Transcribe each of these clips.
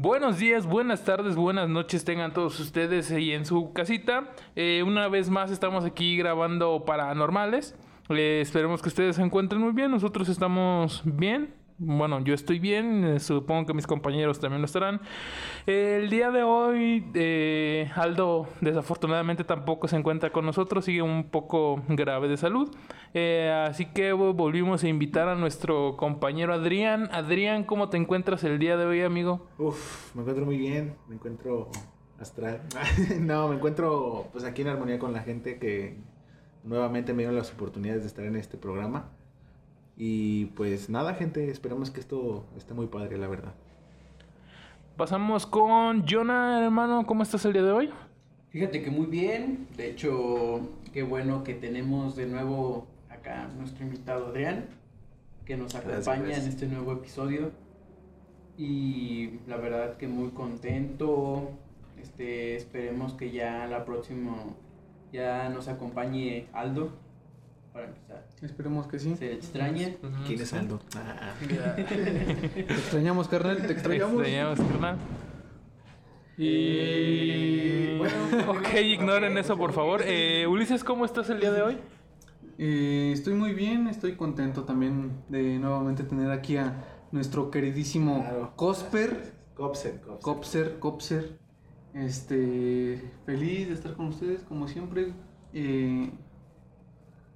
Buenos días, buenas tardes, buenas noches tengan todos ustedes ahí en su casita. Eh, una vez más estamos aquí grabando paranormales. Eh, esperemos que ustedes se encuentren muy bien. Nosotros estamos bien. Bueno, yo estoy bien. eh, supongo que mis compañeros también lo estarán. El día de hoy, eh, Aldo desafortunadamente tampoco se encuentra con nosotros. Sigue un poco grave de salud. Eh, así que vol- volvimos a invitar a nuestro compañero Adrián. Adrián, ¿cómo te encuentras el día de hoy, amigo? Uf, me encuentro muy bien, me encuentro astral. no, me encuentro pues aquí en armonía con la gente que nuevamente me dieron las oportunidades de estar en este programa. Y pues nada, gente, esperemos que esto esté muy padre, la verdad. Pasamos con Jonah, hermano. ¿Cómo estás el día de hoy? Fíjate que muy bien, de hecho, qué bueno que tenemos de nuevo acá nuestro invitado Adrián, que nos acompaña gracias. en este nuevo episodio. Y la verdad que muy contento, este, esperemos que ya la próxima ya nos acompañe Aldo, para empezar. Esperemos que sí. Se extraña. ¿Quién es Aldo? Ah, Te extrañamos, carnal, te extrañamos. Extrañamos, carnal. Y Eh, bueno, bueno. ok, ignoren eso por favor. Eh, Ulises, ¿cómo estás el día de hoy? Eh, estoy muy bien, estoy contento también de nuevamente tener aquí a nuestro queridísimo Claro. Cosper, Copser, Copser. Copser, Copser. Este, feliz de estar con ustedes como siempre. Eh,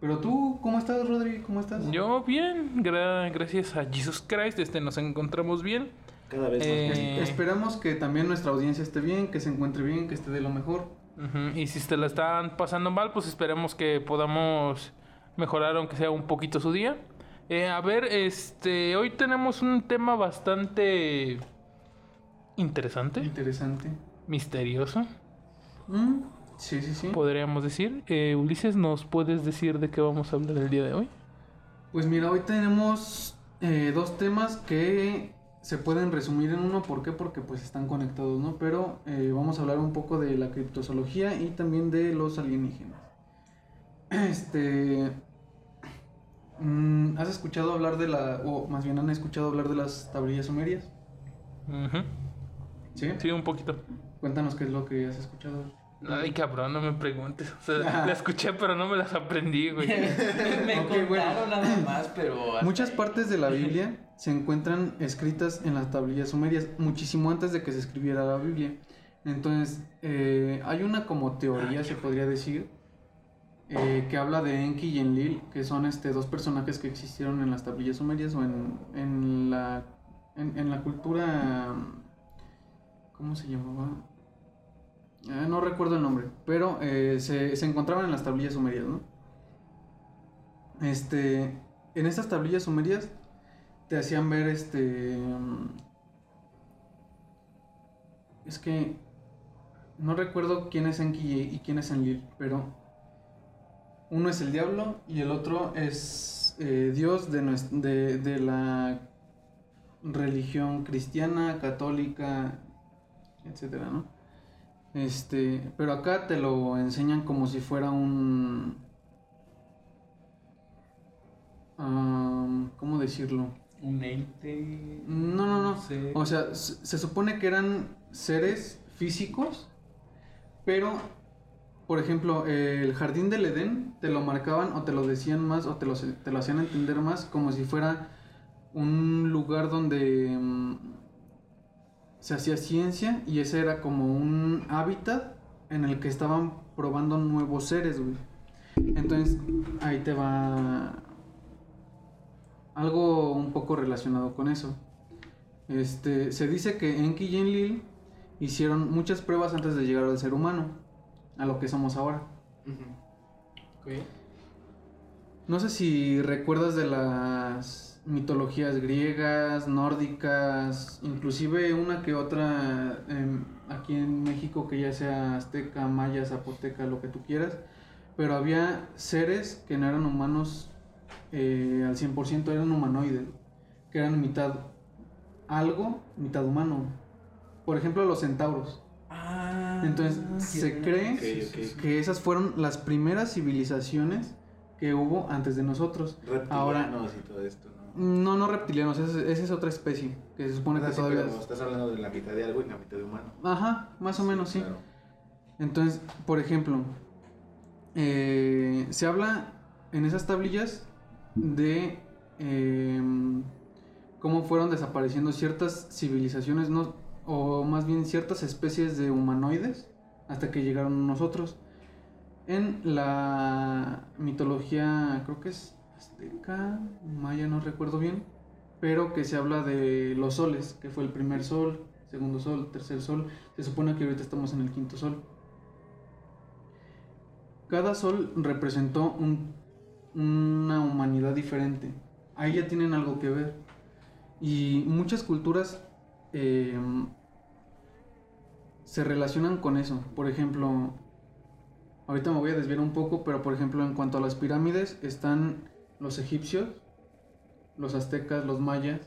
pero tú, ¿cómo estás, Rodri? ¿Cómo estás? Yo bien, gra- gracias a Jesus Christ, este nos encontramos bien. Cada vez más. Eh, bonito. Esperamos que también nuestra audiencia esté bien, que se encuentre bien, que esté de lo mejor. Y si te la están pasando mal, pues esperemos que podamos mejorar aunque sea un poquito su día. Eh, a ver, este, hoy tenemos un tema bastante interesante, Interesante. misterioso, Mm, Sí, sí, sí. podríamos decir. Eh, Ulises, ¿nos puedes decir de qué vamos a hablar el día de hoy? Pues mira, hoy tenemos eh, dos temas que se pueden resumir en uno. ¿Por qué? Porque pues están conectados, ¿no? Pero eh, vamos a hablar un poco de la criptozoología y también de los alienígenas. Este... mm, ¿Has escuchado hablar de la... o más bien han escuchado hablar de las tablillas sumerias? Ujú, ¿Sí? Sí, un poquito. Cuéntanos qué es lo que has escuchado. Ay, cabrón, no me preguntes. O sea, la escuché, pero no me las aprendí, güey. Me Ok, contaron bueno. nada más, pero... Muchas ahí. partes de la Biblia se encuentran escritas en las tablillas sumerias, muchísimo antes de que se escribiera la Biblia. Entonces, eh, hay una como teoría, se podría decir, eh, que habla de Enki y Enlil, que son este, dos personajes que existieron en las tablillas sumerias o en, en la, en, en la cultura... ¿Cómo se llamaba? Eh, no recuerdo el nombre, pero eh, se, se encontraban en las tablillas sumerias, ¿no? Este, en estas tablillas sumerias te hacían ver este mm, es que no recuerdo quién es Enki y quién es Enlil, pero uno es el diablo y el otro es eh, Dios de, de, de la religión cristiana, católica, etcétera, ¿no? Este, pero acá te lo enseñan como si fuera un ¿Cómo decirlo? Un ente... No, no, no. O sea, se, se supone que eran seres físicos, pero, por ejemplo, el jardín del Edén te lo marcaban o te lo decían más o te lo, te lo hacían entender más como si fuera un lugar donde mm, se hacía ciencia y ese era como un hábitat en el que estaban probando nuevos seres, güey. Entonces, ahí te va algo un poco relacionado con eso. Este, se dice que Enki y Enlil hicieron muchas pruebas antes de llegar al ser humano, a lo que somos ahora. Ok. No sé si recuerdas de las mitologías griegas, nórdicas, inclusive una que otra em, aquí en México que ya sea azteca, maya, zapoteca, lo que tú quieras, pero había seres que no eran humanos eh, al 100%, eran humanoides, que eran mitad algo, mitad humano. Por ejemplo, los centauros. Ah, Entonces, se cree que esas fueron las primeras civilizaciones que hubo antes de nosotros. Ahora, y todo esto, ¿no? No, no reptilianos, esa, es- otra especie. Que se supone que Así, todavía. pero es- estás hablando de la mitad de algo y la mitad de humano. Ajá, más o menos sí. Claro. Entonces, por ejemplo, eh, se habla en esas tablillas de em, cómo fueron desapareciendo ciertas civilizaciones, no, o más bien ciertas especies de humanoides, hasta que llegaron nosotros. En la mitología, creo que es azteca, maya, no recuerdo bien, pero que se habla de los soles, que fue el primer sol, segundo sol, tercer sol. Se supone que ahorita estamos en el quinto sol. Cada sol representó un- una humanidad diferente. Ahí ya tienen algo que ver. Y muchas culturas eh, se relacionan con eso. Por ejemplo, ahorita me voy a desviar un poco, pero por ejemplo en cuanto a las pirámides están los egipcios, los aztecas, los mayas,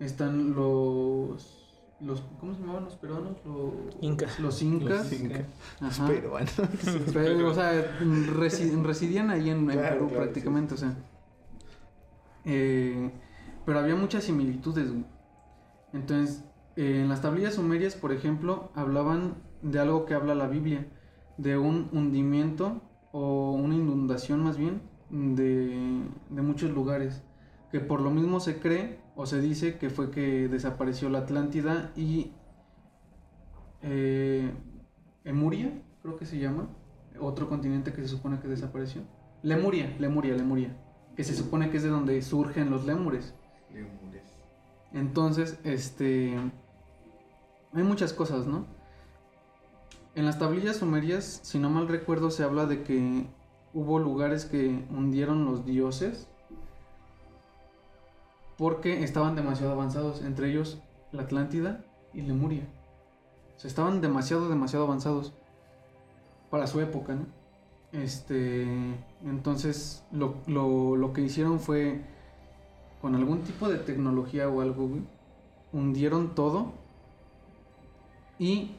están los... los ¿Cómo se llamaban los peruanos? Los Incas. Los incas. Los incas. Ajá. Peruano. Pero, o sea, resi- residían ahí en, Perú claro, prácticamente, o sea. Eh, pero había muchas similitudes. Entonces, eh, en las tablillas sumerias, por ejemplo, hablaban de algo que habla la Biblia, de un hundimiento o una inundación más bien de, de muchos lugares, que por lo mismo se cree o se dice que fue que desapareció la Atlántida y eh, Emuria, creo que se llama, otro continente que se supone que desapareció. Lemuria, Lemuria, Lemuria, que se supone que es de donde surgen los lémures. Lemures. Entonces, este. Hay muchas cosas, ¿no? En las tablillas sumerias, si no mal recuerdo, se habla de que hubo lugares que hundieron los dioses porque estaban demasiado avanzados, entre ellos la Atlántida y Lemuria. O estaban demasiado, demasiado avanzados para su época, ¿no? Este, entonces lo, lo, lo que hicieron fue con algún tipo de tecnología o algo, hundieron todo. Y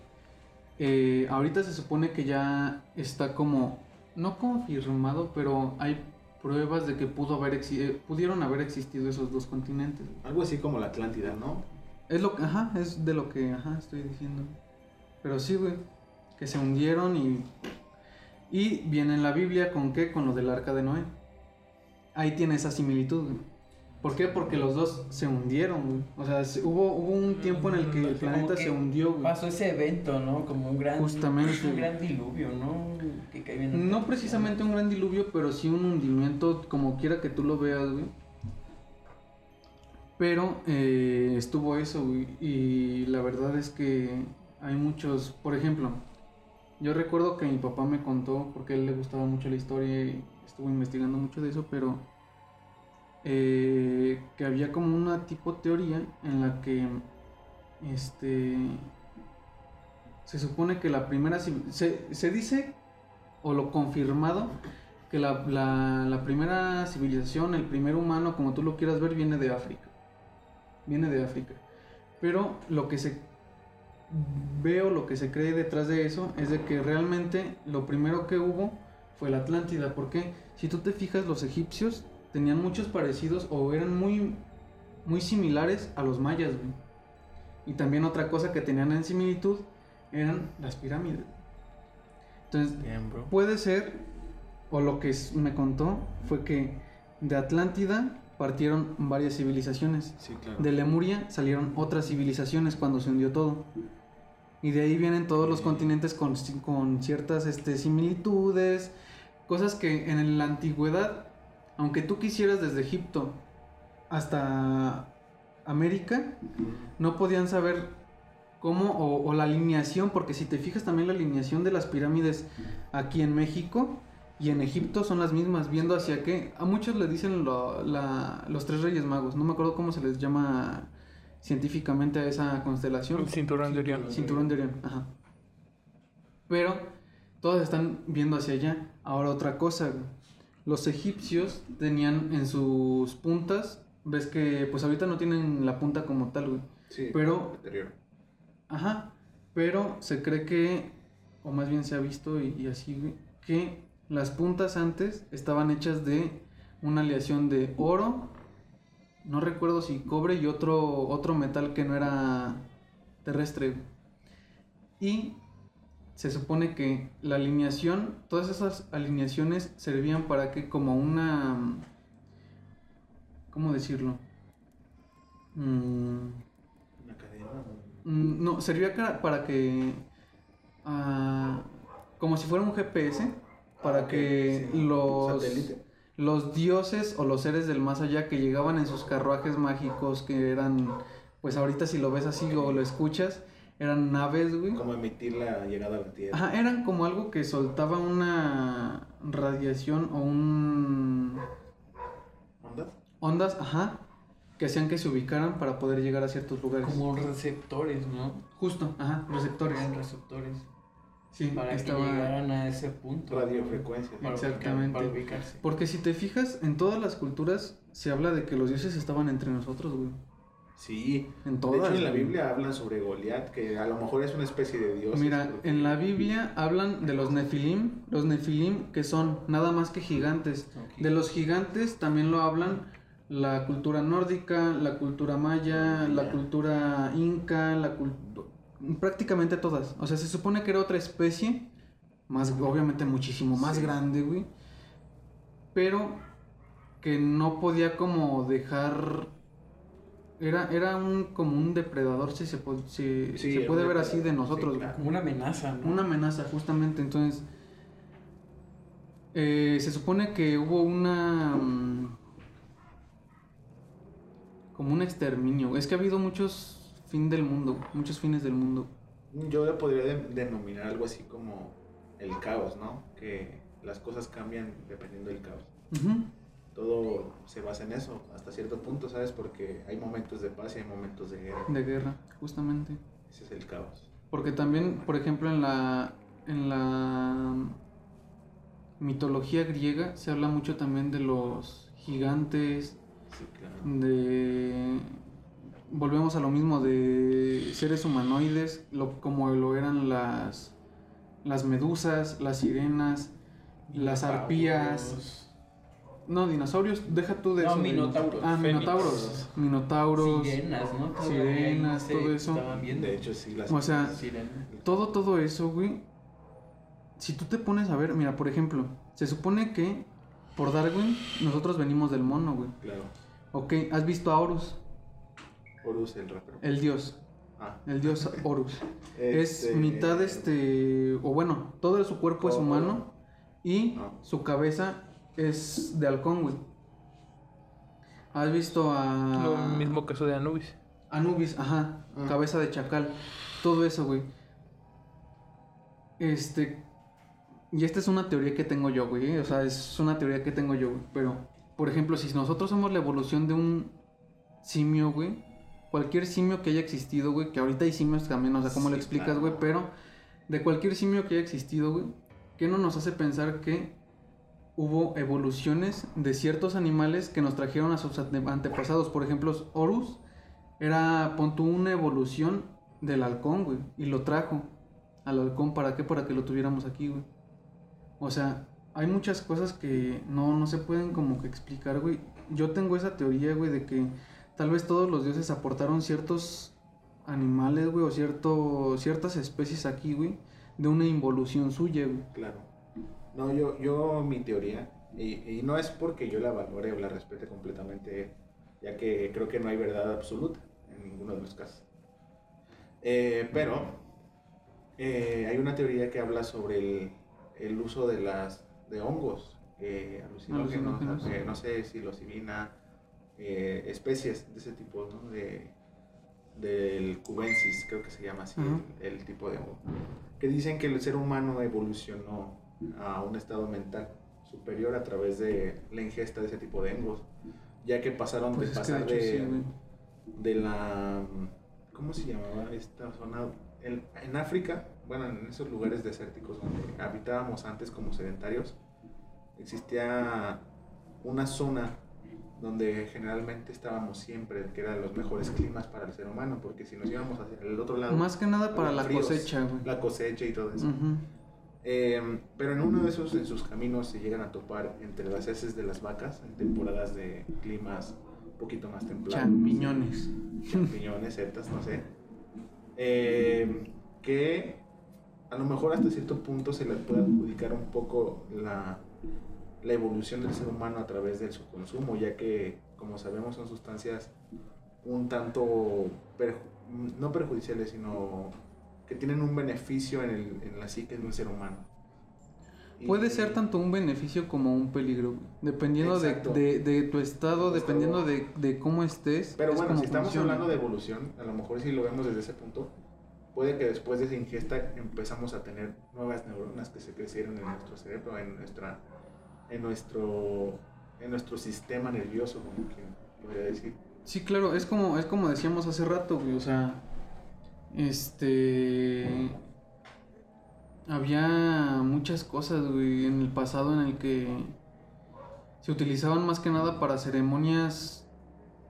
eh, ahorita se supone que ya está como, no confirmado, pero hay pruebas de que pudo haber eh, pudieron haber existido esos dos continentes. Algo así como la Atlántida, ¿no? Es lo que, ajá, es de lo que, ajá, estoy diciendo. Pero sí, güey, que se hundieron y... Y viene en la Biblia con qué, con lo del arca de Noé. Ahí tiene esa similitud, güey. ¿Por qué? Porque los dos se hundieron, güey. O sea, se- hubo, hubo un tiempo en el que el planeta se hundió, güey. Pasó ese evento, ¿no? Como un gran. Justamente. Un gran diluvio, ¿no? Que. No precisamente un gran diluvio, pero sí un hundimiento, como quiera que tú lo veas, güey. Pero eh, estuvo eso, güey. Y la verdad es que hay muchos. Por ejemplo, yo recuerdo que mi papá me contó, porque a él le gustaba mucho la historia y estuvo investigando mucho de eso, pero. Eh, que había como una tipo teoría en la que. Este. Se supone que la primera. Se, se dice o lo confirmado que la, la- la primera civilización, el primer humano, como tú lo quieras ver, viene de África. Viene de África. Pero lo que se veo, lo que se cree detrás de eso, es de que realmente lo primero que hubo fue la Atlántida. Porque si tú te fijas, los egipcios tenían muchos parecidos o eran muy, muy similares a los mayas. güey. Y también otra cosa que tenían en similitud eran las pirámides. Entonces, Bien, bro. Puede ser, o lo que me contó, fue que de Atlántida partieron varias civilizaciones. Sí, claro. De Lemuria salieron otras civilizaciones cuando se hundió todo. Y de ahí vienen todos los continentes con, con ciertas este, similitudes, cosas que en la antigüedad, aunque tú quisieras desde Egipto hasta América, no podían saber cómo o, o la alineación, porque si te fijas también la alineación de las pirámides aquí en México y en Egipto son las mismas, viendo hacia qué. A muchos le dicen lo- la- los tres reyes magos, no me acuerdo cómo se les llama científicamente a esa constelación. El cinturón de Orión. Cinturón de Orión, ajá. Pero todos están viendo hacia allá. Ahora otra cosa, güey. Los egipcios tenían en sus puntas, ves que pues ahorita no tienen la punta como tal, güey. Sí, pero- Anterior. Ajá, pero se cree que, o más bien se ha visto y, y así, güey, que las puntas antes estaban hechas de una aleación de oro no recuerdo si cobre y otro, otro metal que no era terrestre. Y se supone que la alineación, todas esas alineaciones servían para que como una... ¿Cómo decirlo? Mm, Una cadena. mm, no, servía para que... ah, como si fuera un GPS, para Ah, que sí, los... satélite. los dioses o los seres del más allá que llegaban en sus carruajes mágicos que eran, pues ahorita si lo ves así o lo escuchas, eran naves, güey. Como emitir la llegada a la Tierra. Ajá, eran como algo que soltaba una radiación o un... ¿Ondas? ondas, ajá, que hacían que se ubicaran para poder llegar a ciertos lugares. Como receptores, ¿no? Justo, ajá, receptores. Eran receptores. Sí, Para estaba... que llegaran a ese punto. Para ubicar- Exactamente. para ubicarse. Porque si te fijas, en todas las culturas se habla de que los dioses estaban entre nosotros, güey. Sí. En De todas. hecho, en la. Biblia hablan sobre Goliat, que a lo mejor es una especie de dios. Mira, en la Biblia hablan de los Nefilim, los Nefilim que son nada más que gigantes. De los gigantes también lo hablan la cultura nórdica, la cultura maya, la cultura inca, la cultura... prácticamente todas. O sea, se supone que era otra especie, más obviamente muchísimo más Sí. grande, güey. Pero que no podía como dejar era, era un como un depredador si se, po- si- Sí, se puede ver así de sí, nosotros. claro. Como una amenaza, ¿no? Una amenaza, justamente. Entonces, eh, se supone que hubo una. mm, como un exterminio. Es que ha habido muchos fin del mundo, muchos fines del mundo. Yo le podría de- denominar algo así como el caos, ¿no? Que las cosas cambian dependiendo del caos. Ujú. Todo se basa en eso, hasta cierto punto, ¿sabes? Porque hay momentos de paz y hay momentos de guerra. De guerra, justamente. Ese es el caos. Porque también, por ejemplo, en la. En la mitología griega se habla mucho también de los gigantes, Sí, claro. de volvemos a lo mismo de seres humanoides lo, como lo eran las las medusas las sirenas las arpías no dinosaurios deja tú de No, eso de minotauros, ah fénix. minotauros minotauros Sirenas, ¿no? Sirenas, todo eso. viendo. De hecho, sí, las O sea, Sirenas. todo todo eso güey si tú te pones a ver mira por ejemplo se supone que por Darwin nosotros venimos del mono güey Claro. ok has visto a Horus Horus, el rapero. el dios Ah, el dios Horus Es este, mitad este, o bueno, todo su cuerpo es Oh, humano y Ah. su cabeza es de halcón, güey. ¿Has visto a Lo mismo caso de Anubis. Anubis, ajá, Ah. cabeza de chacal, todo eso, güey. Este y esta es una teoría que tengo yo, güey, ¿eh? o sea, es una teoría que tengo yo, güey, pero por ejemplo, si nosotros somos la evolución de un simio, güey, cualquier simio que haya existido, güey, que ahorita hay simios también, o sea, ¿cómo lo explicas, claro. güey? Pero de cualquier simio que haya existido, güey, ¿qué no nos hace pensar que hubo evoluciones de ciertos animales que nos trajeron a sus ante- antepasados? Por ejemplo, Horus era, pon una evolución del halcón, güey, y lo trajo al halcón, ¿para qué? Para que lo tuviéramos aquí, güey. O sea, hay muchas cosas que no, no se pueden como que explicar, güey. Yo tengo esa teoría, güey, de que tal vez todos los dioses aportaron ciertos animales, güey, o cierto, ciertas especies aquí, güey, de una involución suya, güey. Claro. No, yo, yo mi teoría, y, y no es porque yo la valore o la respete completamente, ya que creo que no hay verdad absoluta en ninguno de los casos. Eh, pero eh, hay una teoría que habla sobre el, el uso de las de hongos, eh, alucinógenos, Alucinógenos. no sé, psilocibina, eh, especies de ese tipo, ¿no? De, del cubensis, creo que se llama así el, el tipo de hongo. Que dicen que el ser humano evolucionó a un estado mental superior a través de la ingesta de ese tipo de hongos, ya que pasaron Pues de pasar hecho de, sí, güey. de la ¿cómo se llamaba esta zona? El- en África, bueno, en esos lugares desérticos donde habitábamos antes como sedentarios, existía una zona donde generalmente estábamos siempre, que eran los mejores climas para el ser humano, porque si nos íbamos hacia el otro lado, Más que nada para la fríos, cosecha, güey. la cosecha y todo eso. Ujú. Eh, pero en uno de esos, en sus caminos, se llegan a topar entre las heces de las vacas en temporadas de climas un poquito más templado. Champiñones. Champiñones, setas, no sé. Eh, que a lo mejor hasta cierto punto se le puede adjudicar un poco la, la evolución del ser humano a través de su consumo, ya que, como sabemos, son sustancias un tanto, perju- no perjudiciales, sino que tienen un beneficio en, el, en la psique de un ser humano. Y- Puede ser tanto un beneficio como un peligro, dependiendo de, de, de tu estado, Tu dependiendo estado. de, de cómo estés. Pero es bueno, como si estamos funciona. hablando de evolución, a lo mejor si lo vemos desde ese punto, puede que después de esa ingesta empezamos a tener nuevas neuronas que se crecieron en nuestro cerebro, en nuestra, en nuestro, en nuestro sistema nervioso, como quien podría decir. Sí, claro, es como, es como decíamos hace rato, güey, o sea, este... Había muchas cosas, güey, en el pasado en el que se utilizaban más que nada para ceremonias...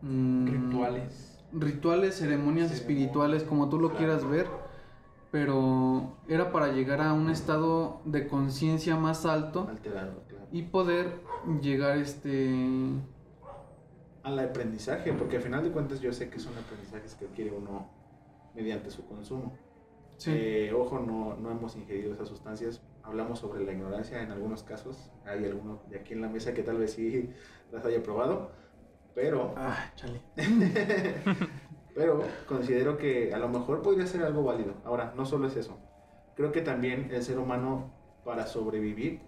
mm, Rituales. Rituales, ceremonias espirituales, como tú lo claro. quieras ver, pero era para llegar a un estado de conciencia más alto Alterado, claro. y poder llegar, este... Al aprendizaje, porque al final de cuentas yo sé que son aprendizajes que adquiere uno mediante su consumo. Sí. Eh, ojo, no, no hemos ingerido esas sustancias. Hablamos sobre la ignorancia en algunos casos. Hay alguno de aquí en la mesa que tal vez sí las haya probado. Pero, Ah, chale. pero considero que a lo mejor podría ser algo válido. Ahora, no solo es eso. Creo que también el ser humano, para sobrevivir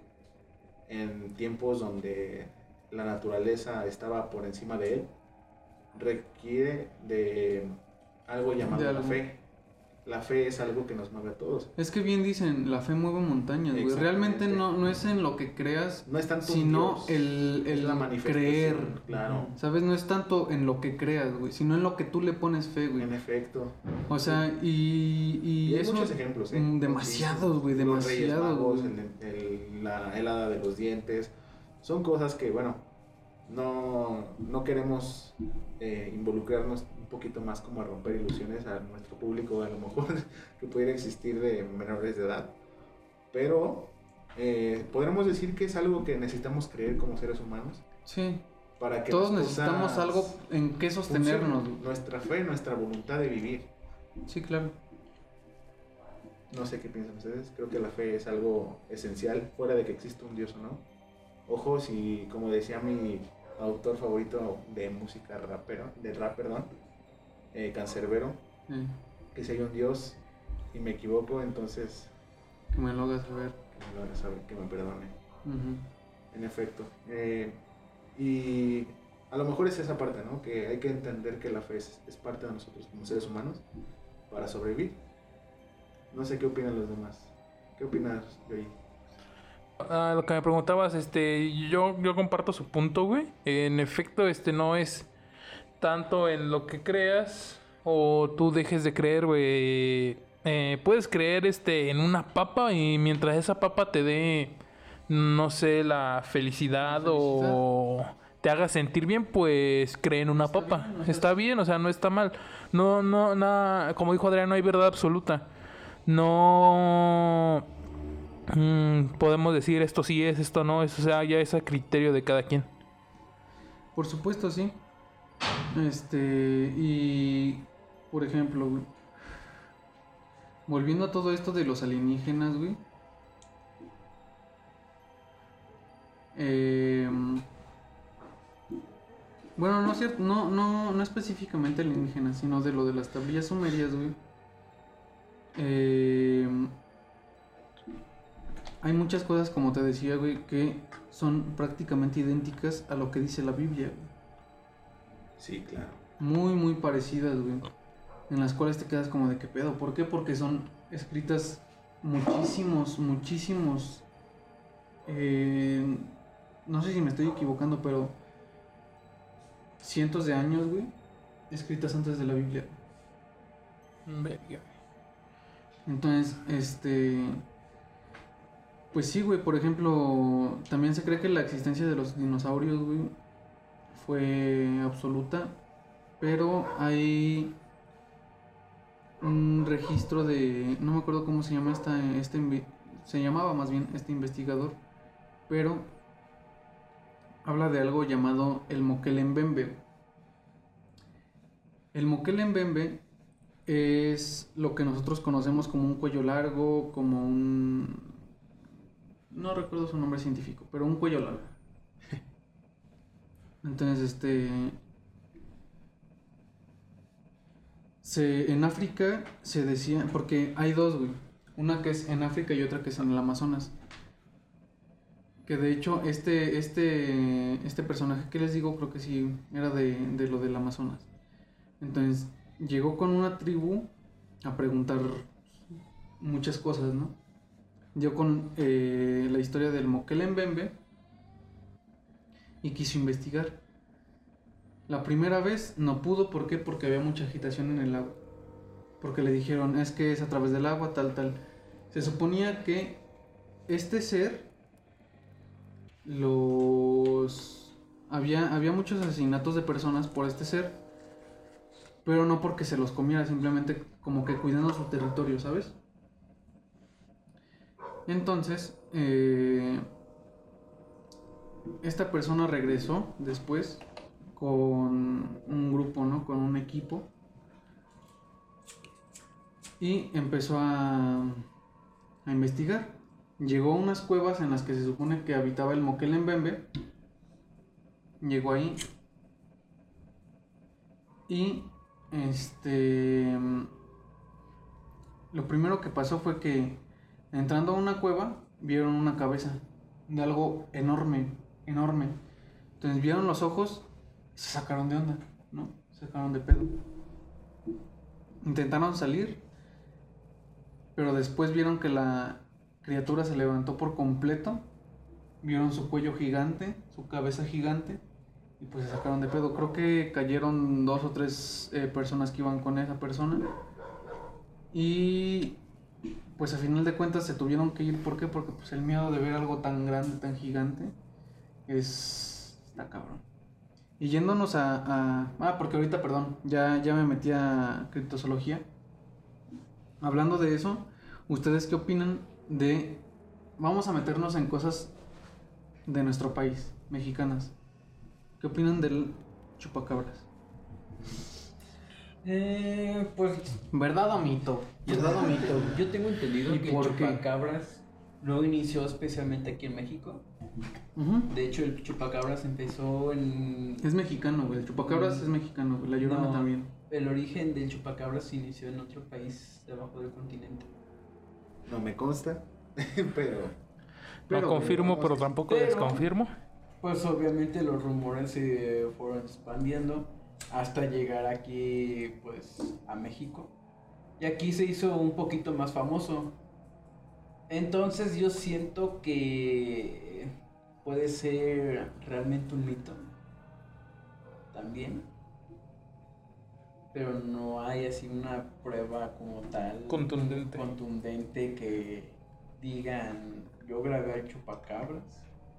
en tiempos donde la naturaleza estaba por encima de él, requiere de algo llamado la fe. La fe es algo que nos mueve a todos. Es que bien dicen, la fe mueve montañas, güey. Realmente no, no es en lo que creas, No es tanto sino Dios, el, es el la creer. Claro, ¿Sabes? No es tanto en lo que creas, güey, sino en lo que tú le pones fe, güey. en efecto. O sea, y, y Y hay eso... muchos ejemplos, ¿eh? mm, demasiados, güey, Los Reyes demasiados, el, el- la helada de los dientes. Son cosas que, bueno, no, no queremos eh, involucrarnos poquito más como a romper ilusiones a nuestro público, a lo mejor que pudiera existir de menores de edad. Pero eh, podremos decir que es algo que necesitamos creer como seres humanos Sí, para que todos necesitamos algo en que sostenernos, funcionen. Nuestra fe, nuestra voluntad de vivir. Sí, claro. No sé qué piensan ustedes. Creo que la fe es algo esencial, fuera de que exista un Dios o no. Ojo, si, como decía mi autor favorito de música rapero, de rap, perdón, eh, Cancerbero, Sí, que si hay un Dios y me equivoco, entonces que me lo saber. que me lo haga saber, que me perdone. En efecto. Eh, y a lo mejor es esa parte, ¿no? Que hay que entender que la fe es, es parte de nosotros como seres humanos para sobrevivir. No sé qué opinan los demás. ¿Qué opinas, Yoyi? Ah, lo que me preguntabas, este, yo, yo comparto su punto, güey. En efecto, este no es tanto en lo que creas o tú dejes de creer, güey. Eh, puedes creer este en una papa y mientras esa papa te dé, no sé, la felicidad, o te haga sentir bien, pues cree en una Está papa. bien, está bien, o sea, no está mal. No, no, nada, como dijo Adrián, no hay verdad absoluta. No mm, podemos decir esto sí es, esto no es, o sea, ya es a criterio de cada quien. Por supuesto, sí. Este, y por ejemplo, güey, volviendo a todo esto de los alienígenas, güey. em, bueno, no es cierto, no, no, no específicamente alienígenas, sino de lo de las tablillas sumerias, güey. Em, hay muchas cosas, como te decía, güey, que son prácticamente idénticas a lo que dice la Biblia, güey. Sí, claro. Muy, muy parecidas, güey. En las cuales te quedas como de qué pedo. ¿Por qué? Porque son escritas muchísimos, muchísimos. eh, no sé si me estoy equivocando, pero. Cientos de años, güey. Escritas antes de la Biblia. Entonces, este. Pues sí, güey, por ejemplo, también se cree que la existencia de los dinosaurios, güey, fue absoluta, pero hay un registro de, no me acuerdo cómo se llama esta, este, se llamaba más bien este investigador, pero habla de algo llamado el Mokelembembe. El moquelembembe es lo que nosotros conocemos como un cuello largo, como un... No recuerdo su nombre científico, pero un cuello largo. Entonces, este... Se, en África se decía, porque hay dos, güey. Una que es en África y otra que es en el Amazonas. Que de hecho, este, este, este personaje que les digo, creo que sí, era de, de lo del Amazonas. Entonces, llegó con una tribu a preguntar muchas cosas, ¿no? Dio con eh, la historia del Mokelembembe y quiso investigar. La primera vez no pudo, ¿por qué? Porque había mucha agitación en el agua. Porque le dijeron, es que es a través del agua, tal, tal. Se suponía que este ser, los... Había, había muchos asesinatos de personas por este ser, pero no porque se los comiera, simplemente como que cuidando su territorio, ¿sabes? Entonces, eh, esta persona regresó después con un grupo, ¿no? Con un equipo. Y empezó a, investigar. Llegó a unas cuevas en las que se supone que habitaba el Mokelembembe. Llegó ahí. Y este lo primero que pasó fue que entrando a una cueva vieron una cabeza de algo enorme, enorme. Entonces vieron los ojos se sacaron de onda, ¿no? Se sacaron de pedo. Intentaron salir, pero después vieron que la criatura se levantó por completo. Vieron su cuello gigante, su cabeza gigante, y pues se sacaron de pedo. Creo que cayeron dos o tres eh, personas que iban con esa persona. Y pues a final de cuentas se tuvieron que ir. ¿Por qué? Porque pues el miedo de ver algo tan grande, tan gigante, es... está cabrón. Y yéndonos a... a- ah, porque ahorita, perdón, ya, ya me metí a criptozoología. Hablando de eso, ¿ustedes qué opinan de... Vamos a meternos en cosas de nuestro país, mexicanas. ¿Qué opinan del chupacabras? Eh, pues ¿Verdad o mito? ¿Verdad o mito? yo tengo entendido ¿Y que el qué? chupacabras no inició especialmente aquí en México. De hecho, el chupacabras empezó en... Es mexicano, güey. El chupacabras Mm. es mexicano, güey. La llorona No. también. El origen del chupacabras se inició en otro país debajo del continente. No me consta, pero... no confirmo, pero tampoco pero- desconfirmo. Pues obviamente los rumores se fueron expandiendo hasta llegar aquí, pues, a México. Y aquí se hizo un poquito más famoso. Entonces yo siento que puede ser realmente un mito. También. Pero no hay así una prueba como tal. Contundente. Contundente que digan, yo grabé al chupacabras.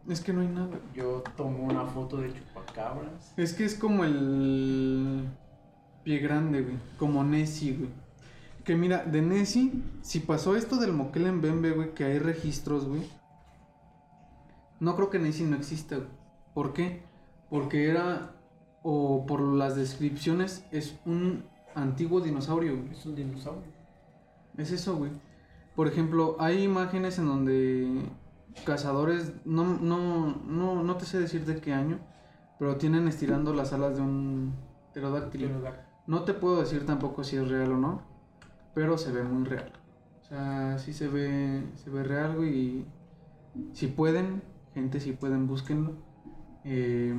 Es que no hay nada. Yo tomo una foto de chupacabras. Es que es como el pie grande, güey. Como Nessie, güey. Que mira, de Nessie, si pasó esto del Mokelembembe, güey, que hay registros, güey. No creo que Nessie no exista. ¿Por qué? Porque era, o por las descripciones, es un antiguo dinosaurio, güey. Es un dinosaurio. Es eso, güey. Por ejemplo, hay imágenes en donde cazadores, no, no, no, no te sé decir de qué año, pero tienen estirando las alas de un pterodáctilo. No te puedo decir tampoco si es real o no, pero se ve muy real. O sea, sí se ve, se ve real, güey, y si pueden, gente, si pueden, búsquenlo. Eh,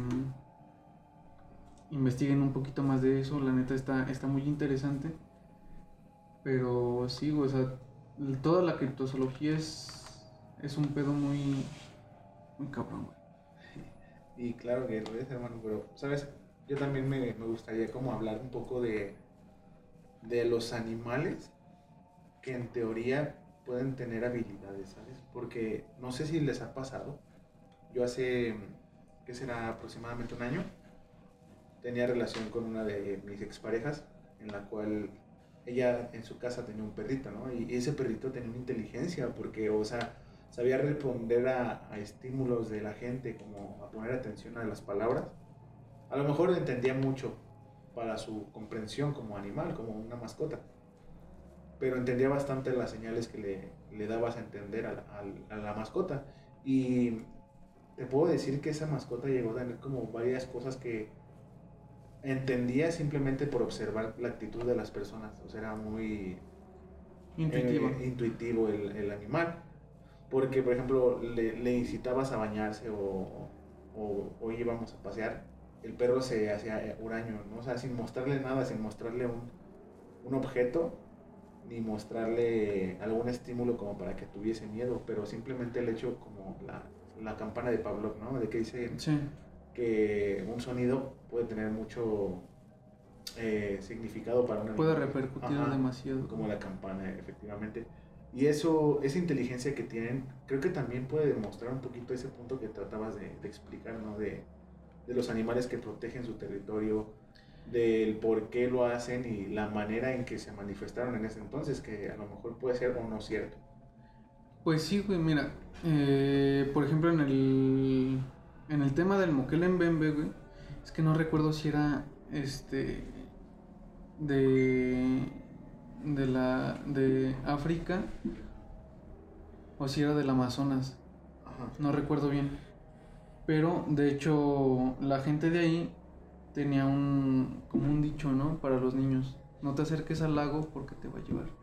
investiguen un poquito más de eso, la neta está, está muy interesante. Pero sí, o sea, toda la criptozoología es, es un pedo muy, muy cabrón. Y claro que lo es, hermano, pero, ¿sabes? Yo también me, me gustaría como hablar un poco de, de los animales que en teoría pueden tener habilidades, ¿sabes? Porque no sé si les ha pasado. Yo hace, ¿qué será? Aproximadamente un año, tenía relación con una de mis exparejas, en la cual ella en su casa tenía un perrito, ¿no? Y ese perrito tenía una inteligencia, porque, o sea, sabía responder a, a estímulos de la gente, como a poner atención a las palabras. A lo mejor entendía mucho, para su comprensión como animal, como una mascota. Pero entendía bastante las señales que le, le dabas a entender a la, a la mascota. Y te puedo decir que esa mascota llegó a tener como varias cosas que entendía simplemente por observar la actitud de las personas. O sea, era muy Intuitivo. eh, intuitivo el, el animal. Porque, por ejemplo, le, le incitabas a bañarse o, o, o íbamos a pasear, el perro se hacía huraño, ¿no? O sea, sin mostrarle nada, sin mostrarle un, un objeto, ni mostrarle algún estímulo como para que tuviese miedo, pero simplemente el hecho como la, la campana de Pavlov, ¿no? De que dice Sí. que un sonido puede tener mucho eh, significado para un Puede repercutir Ajá, demasiado. Como la campana, efectivamente. Y eso, esa inteligencia que tienen, creo que también puede demostrar un poquito ese punto que tratabas de, de explicar, ¿no? De, de los animales que protegen su territorio, del por qué lo hacen y la manera en que se manifestaron en ese entonces, que a lo mejor puede ser o no cierto. Pues sí, güey, mira. eh, por ejemplo, en el. En el tema del Moquel en Bembe, güey. Es que no recuerdo si era. Este. De. De la. De África. O si era del Amazonas. Ajá. No recuerdo bien. Pero, de hecho, la gente de ahí tenía un. Como un dicho, ¿no? Para los niños. No te acerques al lago porque te va a llevar.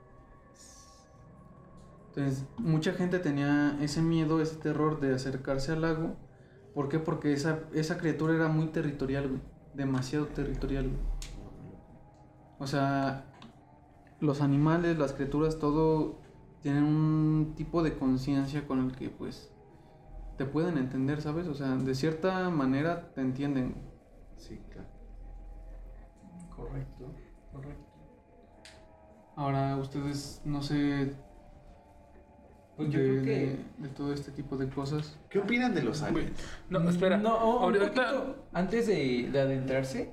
Entonces, mucha gente tenía ese miedo, ese terror de acercarse al lago. ¿Por qué? Porque esa, esa criatura era muy territorial, güey. Demasiado territorial, güey. O sea, los animales, las criaturas, todo tienen un tipo de conciencia con el que, pues, te pueden entender, ¿sabes? O sea, de cierta manera te entienden. Sí, claro. Correcto, correcto. Ahora, ustedes, no sé, Pues yo de, creo que... de- de todo este tipo de cosas. ¿Qué opinan de los aliens? No, espera. No, un ahorita- poquito antes de, de adentrarse,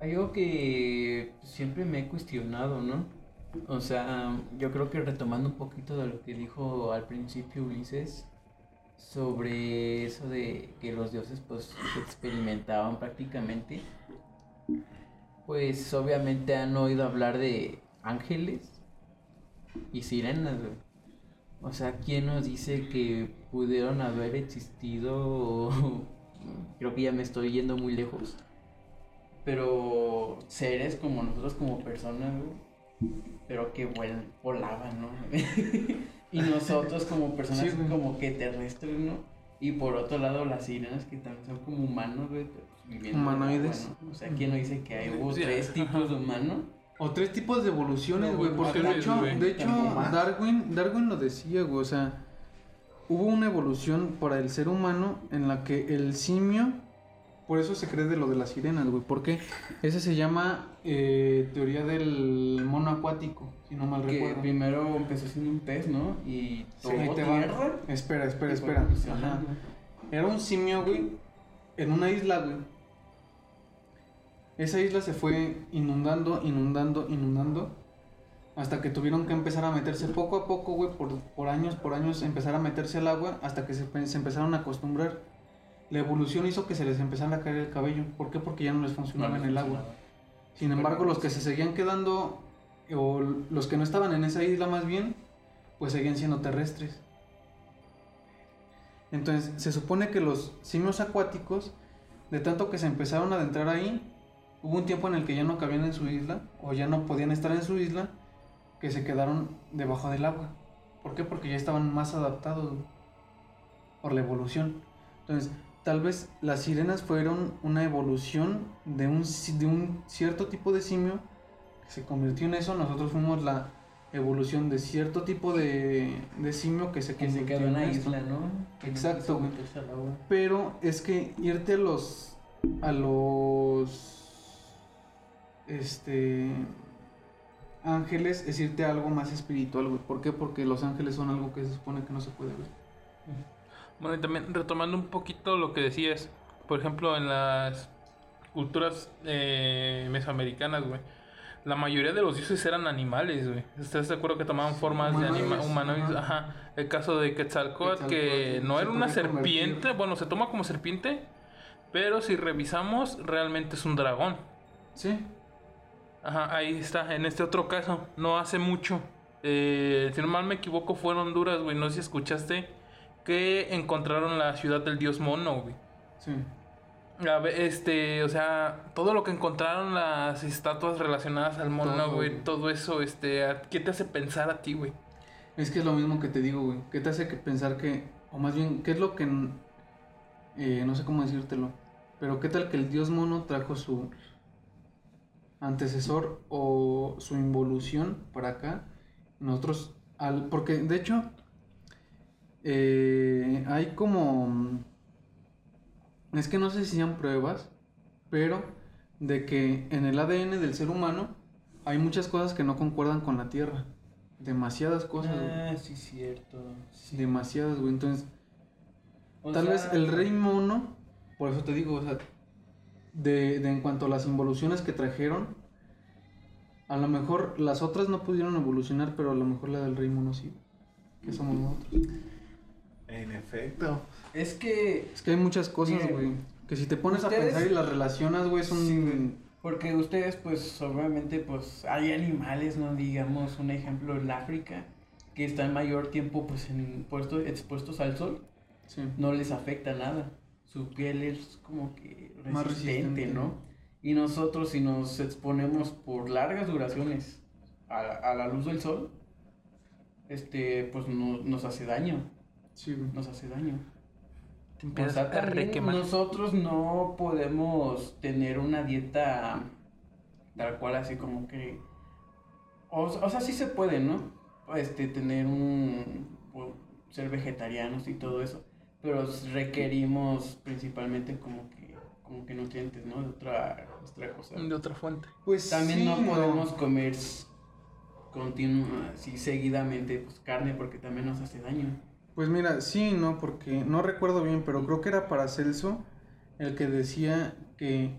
hay algo que siempre me he cuestionado, ¿no? O sea, yo creo que retomando un poquito de lo que dijo al principio Ulises sobre eso de que los dioses pues experimentaban prácticamente, pues obviamente han oído hablar de ángeles y sirenas, güey. O sea, ¿quién nos dice que pudieron haber existido? Creo que ya me estoy yendo muy lejos. Pero seres como nosotros como personas, pero que vuel- volaban, ¿no? y nosotros como personas Sí, como que terrestres, ¿no? Y por otro lado las sirenas que también son como humanos, güey, pero, pues, Humanoides. ¿no? O sea, ¿quién nos dice que hay hubo Sí, tres tipos de humanos? O tres tipos de evoluciones, güey, porque de hecho, de hecho. Darwin, Darwin lo decía, güey, o sea, hubo una evolución para el ser humano en la que el simio, por eso se cree de lo de las sirenas, güey, porque ese se llama eh, teoría del mono acuático, si no mal Que recuerdo. primero empezó siendo un pez, ¿no? Y Sí, ahí te va. Espera, espera, espera. Ajá. Era un simio, güey, en una isla, güey. Esa isla se fue inundando, inundando, inundando. Hasta que tuvieron que empezar a meterse poco a poco, güey, por, por años, por años, empezar a meterse al agua hasta que se, pe- se empezaron a acostumbrar. La evolución hizo que se les empezara a caer el cabello. ¿Por qué? Porque ya no les funcionaba No, en el agua. Sin embargo, los que se seguían quedando, o los que no estaban en esa isla más bien, pues seguían siendo terrestres. Entonces, se supone que los simios acuáticos, de tanto que se empezaron a adentrar ahí, hubo un tiempo en el que ya no cabían en su isla, o ya no podían estar en su isla, que se quedaron debajo del agua. ¿Por qué? Porque ya estaban más adaptados por la evolución. Entonces, tal vez las sirenas fueron una evolución de un, de un cierto tipo de simio que se convirtió en eso. Nosotros fuimos la evolución de cierto tipo de, de simio que se Que se convirtió quedó en la esto. isla, ¿no? Exacto, güey. Pero es que irte a los. a los. Este. Ángeles es irte a algo más espiritual, güey. ¿Por qué? Porque los ángeles son algo que se supone que no se puede ver. Bueno, y también retomando un poquito lo que decías, por ejemplo, en las culturas eh, mesoamericanas, güey, la mayoría de los dioses eran animales, güey. ¿Estás de acuerdo que tomaban formas de anima- Humanoides, ajá. El caso de Quetzalcóatl, que no era una convertir. serpiente, bueno, se toma como serpiente, pero si revisamos, realmente es un dragón. Sí. Ajá, ahí está, en este otro caso, no hace mucho. Eh, si no mal me equivoco, fue en Honduras, güey. No sé si escuchaste que encontraron la ciudad del dios mono, güey. Sí. A ver, este, o sea, todo lo que encontraron, las estatuas relacionadas al mono, Todo, güey, güey. todo eso, este, ¿a- ¿qué te hace pensar a ti, güey? Es que es lo mismo que te digo, güey. ¿Qué te hace que pensar que, o más bien, qué es lo que, eh, no sé cómo decírtelo, pero qué tal que el dios mono trajo su antecesor o su involución para acá? Nosotros, al, porque de hecho, eh, hay como, es que no sé si sean pruebas, pero de que en el ADN del ser humano hay muchas cosas que no concuerdan con la Tierra. Demasiadas cosas. Ah, sí, cierto. sí. Demasiadas, güey. Entonces, O tal sea, vez el rey mono, por eso te digo, o sea, de, de en cuanto a las involuciones que trajeron, a lo mejor las otras no pudieron evolucionar, pero a lo mejor la del rey mono sí, que somos nosotros. En efecto. Es que Es que hay muchas cosas, güey, que si te pones a pensar y las relacionas, güey, son... Sí. Porque ustedes, pues, obviamente, pues, hay animales, ¿no? Digamos, un ejemplo en África, que están mayor tiempo, pues, en puesto, expuestos al sol, Sí. no les afecta nada. Su piel es como que Más resistente. ¿no? Y nosotros, si nos exponemos por largas duraciones a, la- a la luz del sol, este, pues, no- nos hace daño, Sí, güey. nos hace daño. Te O sea, a también nosotros no podemos tener una dieta tal cual así como que... O, o sea, sí se puede, ¿no? Este, tener un... ser vegetarianos y todo eso. Pero requerimos principalmente como que, como que nutrientes, ¿no? De otra, otra cosa. De otra fuente. Pues También sí, no podemos comer continua, así seguidamente, pues carne porque también nos hace daño. Pues mira, sí, no, porque no recuerdo bien, pero creo que era para Celso el que decía que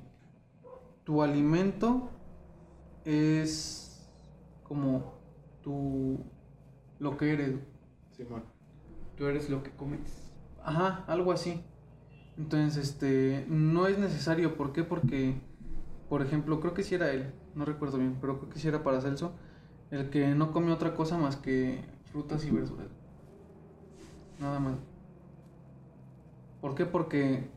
tu alimento es como tu lo que eres. Simón. Tú eres lo que comes. Ajá, algo así. Entonces, este, no es necesario. ¿Por qué? Porque, por ejemplo, creo que sí era él, no recuerdo bien, pero creo que sí era para Celso, el que no come otra cosa más que frutas y verduras. Nada más. ¿Por qué? Porque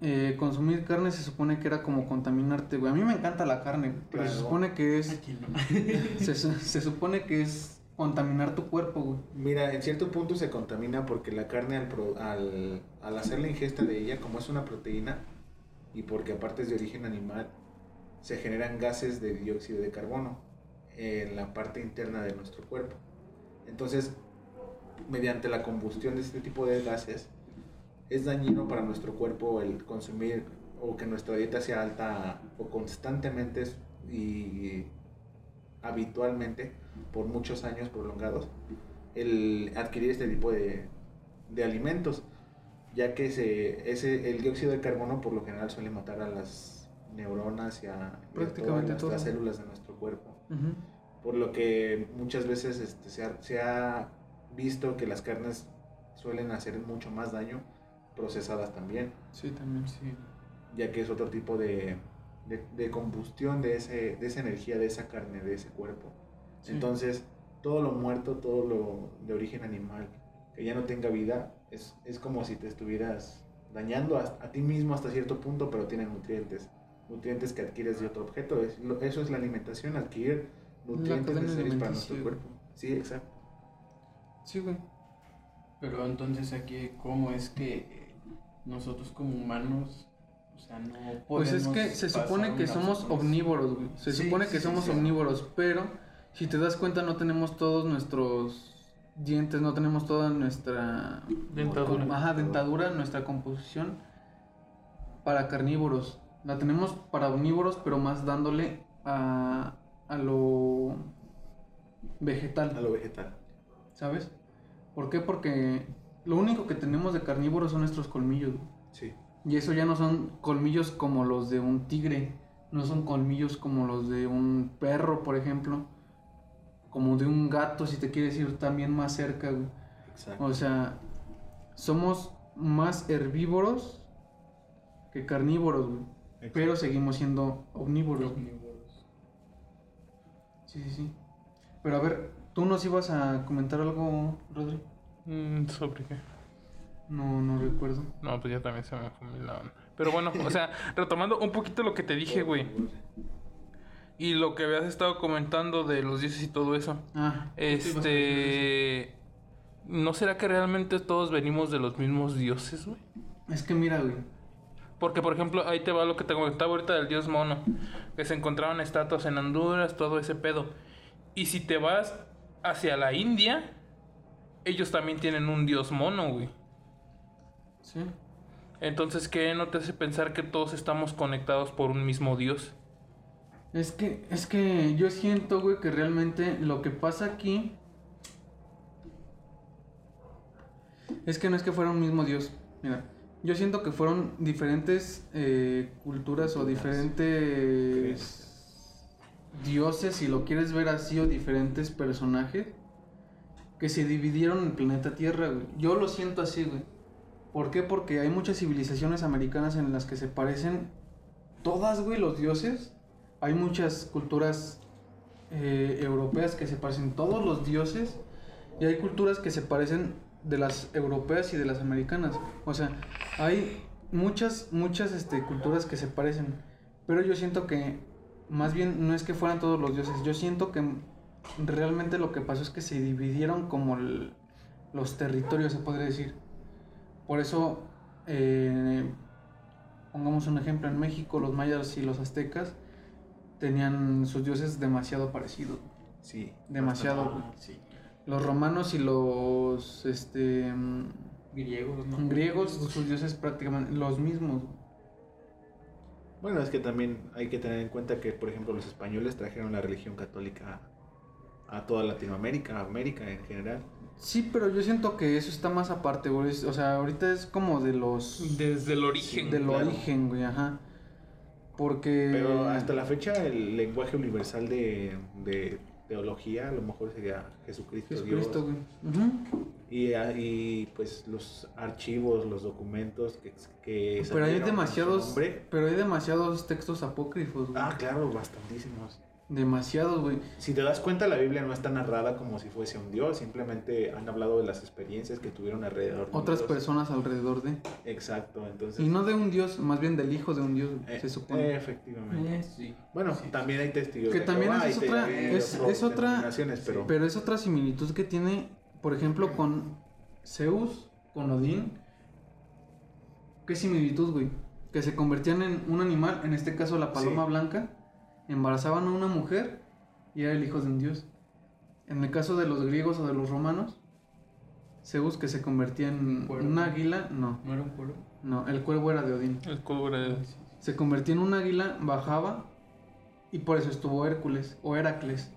eh, consumir carne se supone que era como contaminarte, güey. A mí me encanta la carne, pero se supone que es, no. se, se supone que es contaminar tu cuerpo, güey. Mira, en cierto punto se contamina porque la carne al, pro- al, al hacer la ingesta de ella, como es una proteína, y porque aparte es de origen animal, se generan gases de dióxido de carbono en la parte interna de nuestro cuerpo. Entonces, mediante la combustión de este tipo de gases, es dañino para nuestro cuerpo el consumir o que nuestra dieta sea alta o constantemente y habitualmente por muchos años prolongados el adquirir este tipo de, de alimentos ya que se, ese, el dióxido de carbono por lo general suele matar a las neuronas y a, y a Prácticamente todas las, células de nuestro cuerpo. Por lo que muchas veces este, se, ha, se ha visto que las carnes suelen hacer mucho más daño procesadas también, Sí, también, sí. ya que es otro tipo de, de, de combustión de, ese, de esa energía, de esa carne, de ese cuerpo. Sí. Entonces, todo lo muerto, todo lo de origen animal, que ya no tenga vida, es, es como si te estuvieras dañando a, a ti mismo hasta cierto punto, pero tiene nutrientes. Nutrientes que adquieres de otro objeto. Es, lo- eso es la alimentación, adquirir nutrientes necesarios para nuestro cuerpo. Sí, exacto. Sí, güey. Pero entonces aquí, ¿cómo es que nosotros como humanos, o sea, no Pues es que se supone que somos omnívoros, güey. Se Sí, supone que sí, somos sí. omnívoros, pero si te das cuenta no tenemos todos nuestros dientes, no tenemos toda nuestra Dentadura. Ajá, dentadura, nuestra composición para carnívoros. La tenemos para omnívoros, pero más dándole a, a lo vegetal. A lo vegetal. ¿Sabes? ¿Por qué? Porque lo único que tenemos de carnívoros son nuestros colmillos. güey. Sí. Y eso ya no son colmillos como los de un tigre, no son colmillos como los de un perro, por ejemplo, como de un gato, si te quieres ir también más cerca. güey. Exacto. O sea, somos más herbívoros que carnívoros, güey. pero seguimos siendo omnívoros. Omnívoros. Sí, sí, sí. Pero a ver, ¿tú nos ibas a comentar algo, Rodri? Mm, ¿Sobre qué? No, no recuerdo. No, pues ya también se me fue la onda. Pero bueno, o sea, retomando un poquito lo que te dije, güey. Y lo que habías estado comentando de los dioses y todo eso. Ah, Este. ¿No será que realmente todos venimos de los mismos dioses, güey? es que mira, güey. Porque, por ejemplo, ahí te va lo que te comentaba ahorita del dios mono. Que se encontraban estatuas en Honduras, todo ese pedo. Y si te vas hacia la India, ellos también tienen un dios mono, güey. Sí. Entonces, ¿qué no te hace pensar que todos estamos conectados por un mismo dios? Es que, es que yo siento, güey, que realmente lo que pasa aquí es que no es que fuera un mismo dios. Mira, yo siento que fueron diferentes eh, culturas o diferentes dioses, si lo quieres ver así, o diferentes personajes que se dividieron en el planeta Tierra, güey. Yo lo siento así, güey. ¿Por qué? Porque hay muchas civilizaciones americanas en las que se parecen todas, güey, los dioses. Hay muchas culturas eh, europeas que se parecen todos los dioses. Y hay culturas que se parecen de las europeas y de las americanas. O sea, hay muchas, muchas este, culturas que se parecen. Pero yo siento que más bien no es que fueran todos los dioses. Yo siento que realmente lo que pasó es que se dividieron como los territorios, se podría decir. Por eso, eh, pongamos un ejemplo, en México los mayas y los aztecas tenían sus dioses demasiado parecidos. Sí. Demasiado, bastante. Sí. Los romanos y los este, Griegos, ¿no? griegos, sus dioses prácticamente los mismos. Bueno, es que también hay que tener en cuenta que, por ejemplo, los españoles trajeron la religión católica a toda Latinoamérica, a América en general. Sí, pero yo siento que eso está más aparte, güey. O sea, ahorita es como de los... Desde el origen. del claro. origen, güey, ajá. Porque... Pero hasta la fecha el lenguaje universal de, de teología a lo mejor sería Jesucristo, Jesucristo, Dios. güey. Y, ah, y pues los archivos, los documentos que... que Pero hay demasiados... nombre. Pero hay demasiados textos apócrifos, güey. Ah, claro, bastantísimos. Demasiados, güey. Si te das cuenta, la Biblia no está narrada como si fuese un dios, simplemente han hablado de las experiencias que tuvieron alrededor. de Otras dios. personas alrededor de... Exacto, entonces... Y no de un dios, más bien del hijo de un dios, Eh, se supone. Efectivamente. Eh, sí. Bueno, Sí. también hay testigos. Que de también Jehová es otra- hay es- es otra- pero... Pero es otra similitud que tiene, por ejemplo, con Zeus, con Odín. ¿Qué similitud, güey? Que se convertían en un animal, en este caso la paloma Sí. blanca, embarazaban a una mujer y era el hijo de un dios. En el caso de los griegos o de los romanos, Zeus que se convertía en Cuervo. un águila, no, ¿No era un pueblo? no, el cuervo era de Odín. El cubre. Se convertía en un águila, bajaba y por eso estuvo Hércules o Heracles.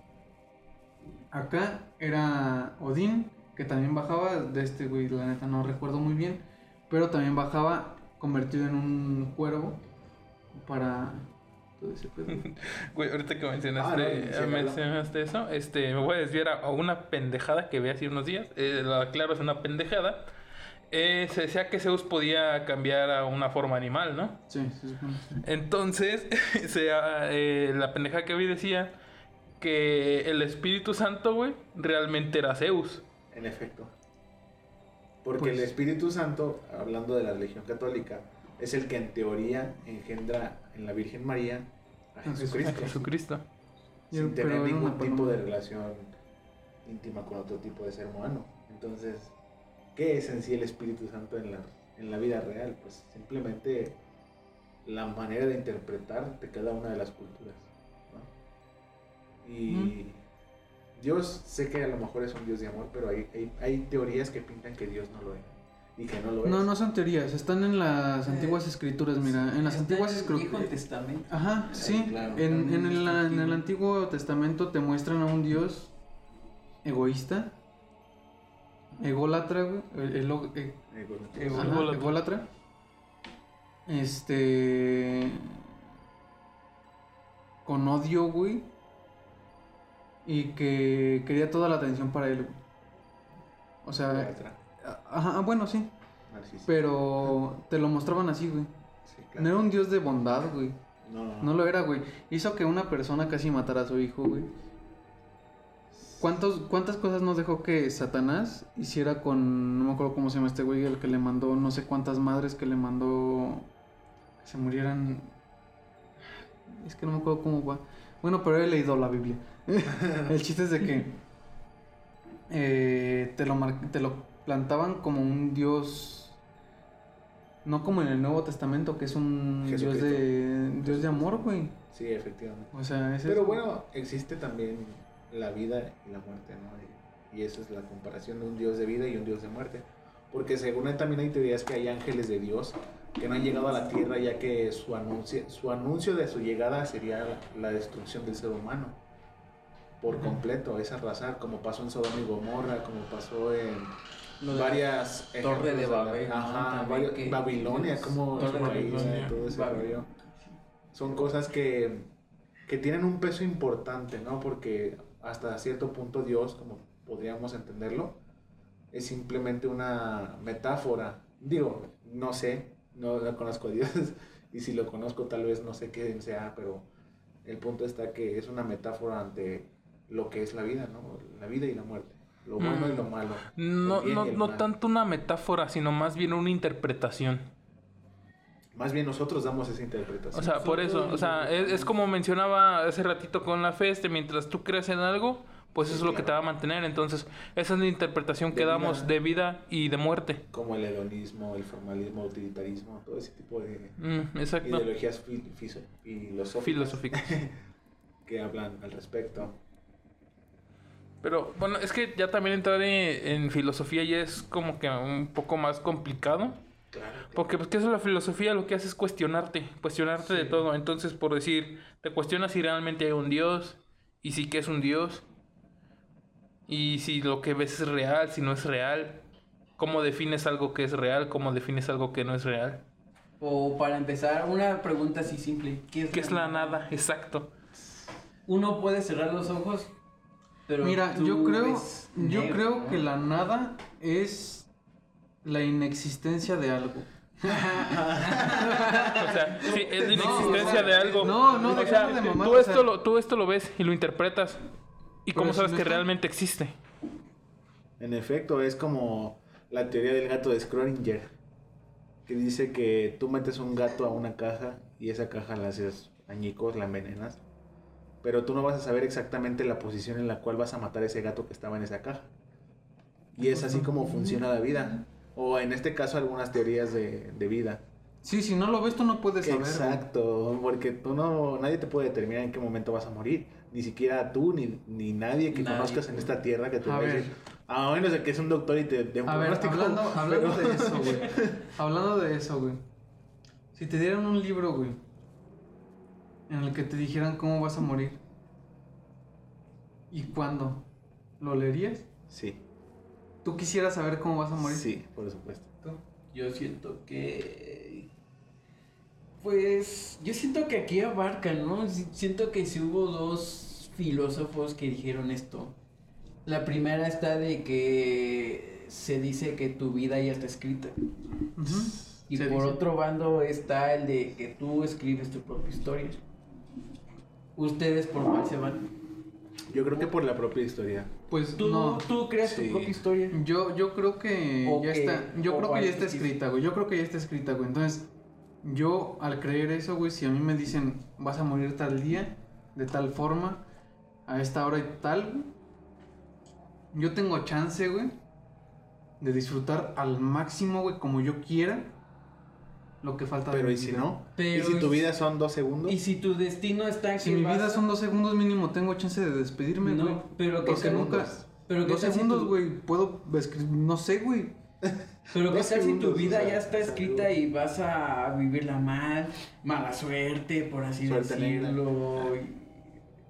Acá era Odín, que también bajaba, de este güey, la neta no recuerdo muy bien, pero también bajaba convertido en un cuervo para todo ese pedo. Güey, ahorita que Ah, mencionaste, no, eh, sí, mencionaste eso, este, me voy a desviar a, a una pendejada que vi hace unos días. Eh, lo aclaro, es una pendejada. Eh, se decía que Zeus podía cambiar a una forma animal, ¿no? Sí, se supone. Entonces, se, eh, la pendeja que vi decía que el Espíritu Santo, güey, realmente era Zeus. En efecto. Porque Pues- el Espíritu Santo, hablando de la religión católica, es el que en teoría engendra en la Virgen María a A Jesucristo. Sin tener ningún tipo de relación íntima con otro tipo de ser humano. Entonces, ¿qué es en sí el Espíritu Santo en la, en la vida real? Pues simplemente la manera de interpretar de cada una de las culturas. ¿no? Y Dios, sé que a lo mejor es un Dios de amor, pero hay, hay, hay teorías que pintan que Dios no lo es. Y que no lo es. No, no son teorías, están en las Eh, antiguas escrituras, mira, en las Está antiguas en el escrituras. Viejo Testamento. Ajá, sí. claro. En, en, el, en el destructivo. Antiguo Testamento te muestran a un Dios egoísta, ególatra, Eh, bueno, Ego- ajá, Ególatra. ególatra. Este. Con odio, güey. Y que quería toda la atención para él, güey. O sea, Ególatra, ajá, bueno, sí. narcisista. Pero te lo mostraban así, güey. Sí, No era un Dios de bondad, güey. No, No lo era, güey. Hizo que una persona casi matara a su hijo, güey. ¿Cuántos, ¿Cuántas cosas nos dejó que Satanás hiciera con... No me acuerdo cómo se llama este güey, el que le mandó no sé cuántas madres que le mandó... Que se murieran... Es que no me acuerdo cómo va. Bueno, pero he leído la Biblia. el chiste es de que... eh, te, lo mar- te lo plantaban como un dios... No como en el Nuevo Testamento, que es un dios de, dios de amor, güey. Sí, efectivamente. O sea, ese Pero es- bueno, existe también la vida y la muerte, ¿no? Y, y esa es la comparación de un Dios de vida y un Dios de muerte. Porque según él también hay teorías que hay ángeles de Dios que no han llegado a la tierra ya que su anuncio, su anuncio de su llegada sería la, la destrucción del ser humano. Por completo, es arrasar, como pasó en Sodoma y Gomorra, como pasó en Lo de varias... Torre de la- Babel. Ajá, que- Babilonia, como Torre de Babilonia. todo ese son cosas que, que tienen un peso importante, ¿no? Porque hasta cierto punto Dios, como podríamos entenderlo, es simplemente una metáfora. Digo, no sé, no, no conozco a Dios, y si lo conozco tal vez no sé qué sea, pero el punto está que es una metáfora ante lo que es la vida, ¿no? La vida y la muerte, lo bueno y lo malo. No, no, no mal. tanto una metáfora, sino más bien una interpretación. Más bien nosotros damos esa interpretación. O sea, por eso, o sea, es, es como mencionaba hace ratito con la fe, este, mientras tú crees en algo, pues eso es lo que te va a mantener. Entonces, esa es la interpretación que damos de vida y de muerte. como el hedonismo, el formalismo, el utilitarismo, todo ese tipo de Mm, ideologías fil- filosóficas Filosóficas. que hablan al respecto. Pero bueno, es que ya también entrar en, en filosofía ya es como que un poco más complicado. Claro. Porque pues, ¿qué es la filosofía? Lo que hace es cuestionarte, cuestionarte de todo. Entonces, por decir, te cuestionas si realmente hay un Dios, y si que es un Dios, y si lo que ves es real, si no es real, cómo defines algo que es real, cómo defines algo que no es real. O para empezar, una pregunta así simple. ¿Qué es, ¿Qué es la nada? Exacto. Uno puede cerrar los ojos, pero Mira, yo creo, yo negro, creo ¿no? que la nada es la inexistencia de algo. O sea, sí, es la inexistencia de algo. no, no, o sea, de mamar, tú, o esto sea- lo, tú esto lo ves y lo interpretas. ¿Y cómo si sabes no que está- realmente existe? En efecto, es como la teoría del gato de Schrödinger, que dice que tú metes un gato a una caja y esa caja la haces añicos, la envenenas, pero tú no vas a saber exactamente la posición en la cual vas a matar a ese gato que estaba en esa caja. Y es así como funciona la vida. O en este caso algunas teorías de, de vida. Sí, si no lo ves tú no puedes saber. Exacto, porque tú no, nadie te puede determinar en qué momento vas a morir. Ni siquiera tú, ni, ni nadie que Nadie. conozcas en esta tierra que te A va a ver. menos de que es un doctor y te dé un A ver, pronóstico, hablando, hablando pero- de eso, güey. Hablando de eso, güey. Si te dieran un libro, güey, en el que te dijeran cómo vas a morir y cuándo, ¿lo leerías? Sí, ¿Tú quisieras saber cómo vas a morir? sí, por supuesto. ¿Tú? Yo siento que. Pues. Yo siento que aquí abarca, ¿no? Si- Siento que si hubo dos filósofos que dijeron esto. La primera está de que se dice que tu vida ya está escrita. Y Se por dice. otro bando está el de que tú escribes tu propia historia. ¿Ustedes por cuál se van? Yo creo que por la propia historia. Pues ¿Tú, no. tú creas Sí. tu propia historia? Yo, yo creo que O ya que- está. Yo o creo que ya está escrita, güey. Yo creo que ya está escrita, güey. Entonces, yo al creer eso, güey, si a mí me dicen vas a morir tal día, de tal forma, a esta hora y tal, güey, yo tengo chance, güey, de disfrutar al máximo, güey, como yo quiera, lo que falta de Pero mi ¿y si vida. no? Pero ¿Y si tu vida son dos segundos? Y si tu destino está en Si que mi vas vida son dos segundos mínimo, tengo chance de despedirme, No, güey. pero que Porque nunca. Pero dos tal si segundos, tu- güey. Puedo escribir. No sé, güey. Pero qué Dos tal si tu segundos, vida o sea, ya está es escrita y vas a vivirla mal, mala suerte, por así Suerte decirlo. Y,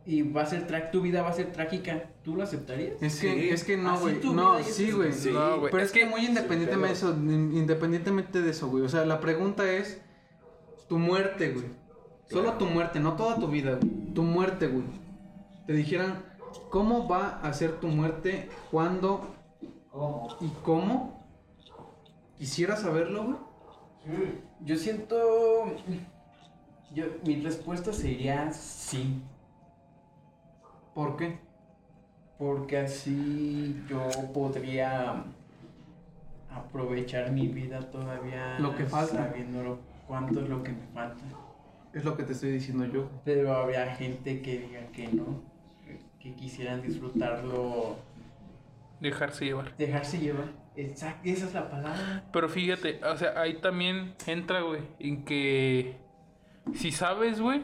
y va a ser tra- tu vida va a ser trágica. ¿Tú lo aceptarías? Es que, Sí. es que no, güey. No, sí, güey. No. Pero Es es que que- muy independientemente, de eso, in- independientemente de eso, güey. O sea, la pregunta es tu muerte, güey. Solo tu muerte, no toda tu vida, güey. Tu muerte, güey. Te dijeran, ¿cómo va a ser tu muerte? ¿Cuándo? ¿Y cómo? Quisiera saberlo, güey. Yo siento. Yo, mi respuesta sería sí. ¿Por qué? Porque así yo podría aprovechar mi vida todavía. Lo que falta. Sabiendo lo- cuánto es lo que me falta. Es lo que te estoy diciendo yo. Pero habría gente que diga que no. Que quisieran disfrutarlo. Dejarse llevar. Dejarse llevar. Exacto, esa es la palabra. Pero fíjate, o sea, ahí también entra, güey, en que si sabes, güey,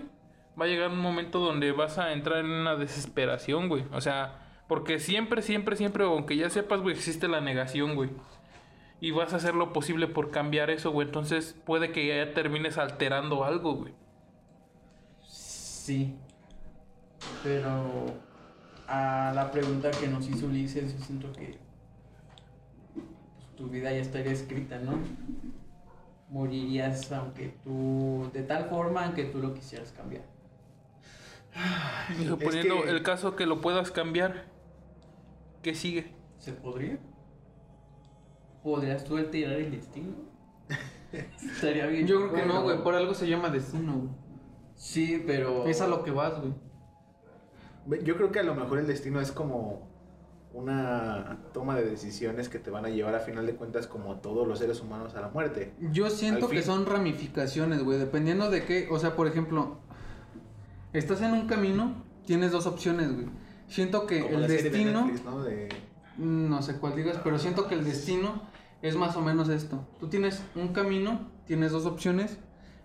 va a llegar un momento donde vas a entrar en una desesperación, güey. O sea, porque siempre, siempre, siempre, aunque ya sepas, güey, existe la negación, güey. Y vas a hacer lo posible por cambiar eso, güey. Entonces puede que ya termines alterando algo, güey. Sí. Pero a la pregunta que nos hizo Ulises, yo siento que pues, tu vida ya estaría escrita, ¿no? Morirías aunque tú, de tal forma aunque tú lo quisieras cambiar. Y suponiendo que- el caso que lo puedas cambiar, ¿qué sigue? ¿Se podría? ¿Podrías tú alterar el destino? Estaría bien. Yo creo que no, güey. Por algo se llama destino, güey. Sí, pero... Es a lo que vas, güey. Yo creo que a lo mejor el destino es como una toma de decisiones que te van a llevar a final de cuentas como todos los seres humanos a la muerte. Yo siento que son ramificaciones, güey, dependiendo de qué, o sea, por ejemplo, estás en un camino, tienes dos opciones, güey. Siento que Como el la serie de destino, Netflix, ¿no? De- no sé cuál digas, pero siento que el destino es más o menos esto. Tú tienes un camino, tienes dos opciones.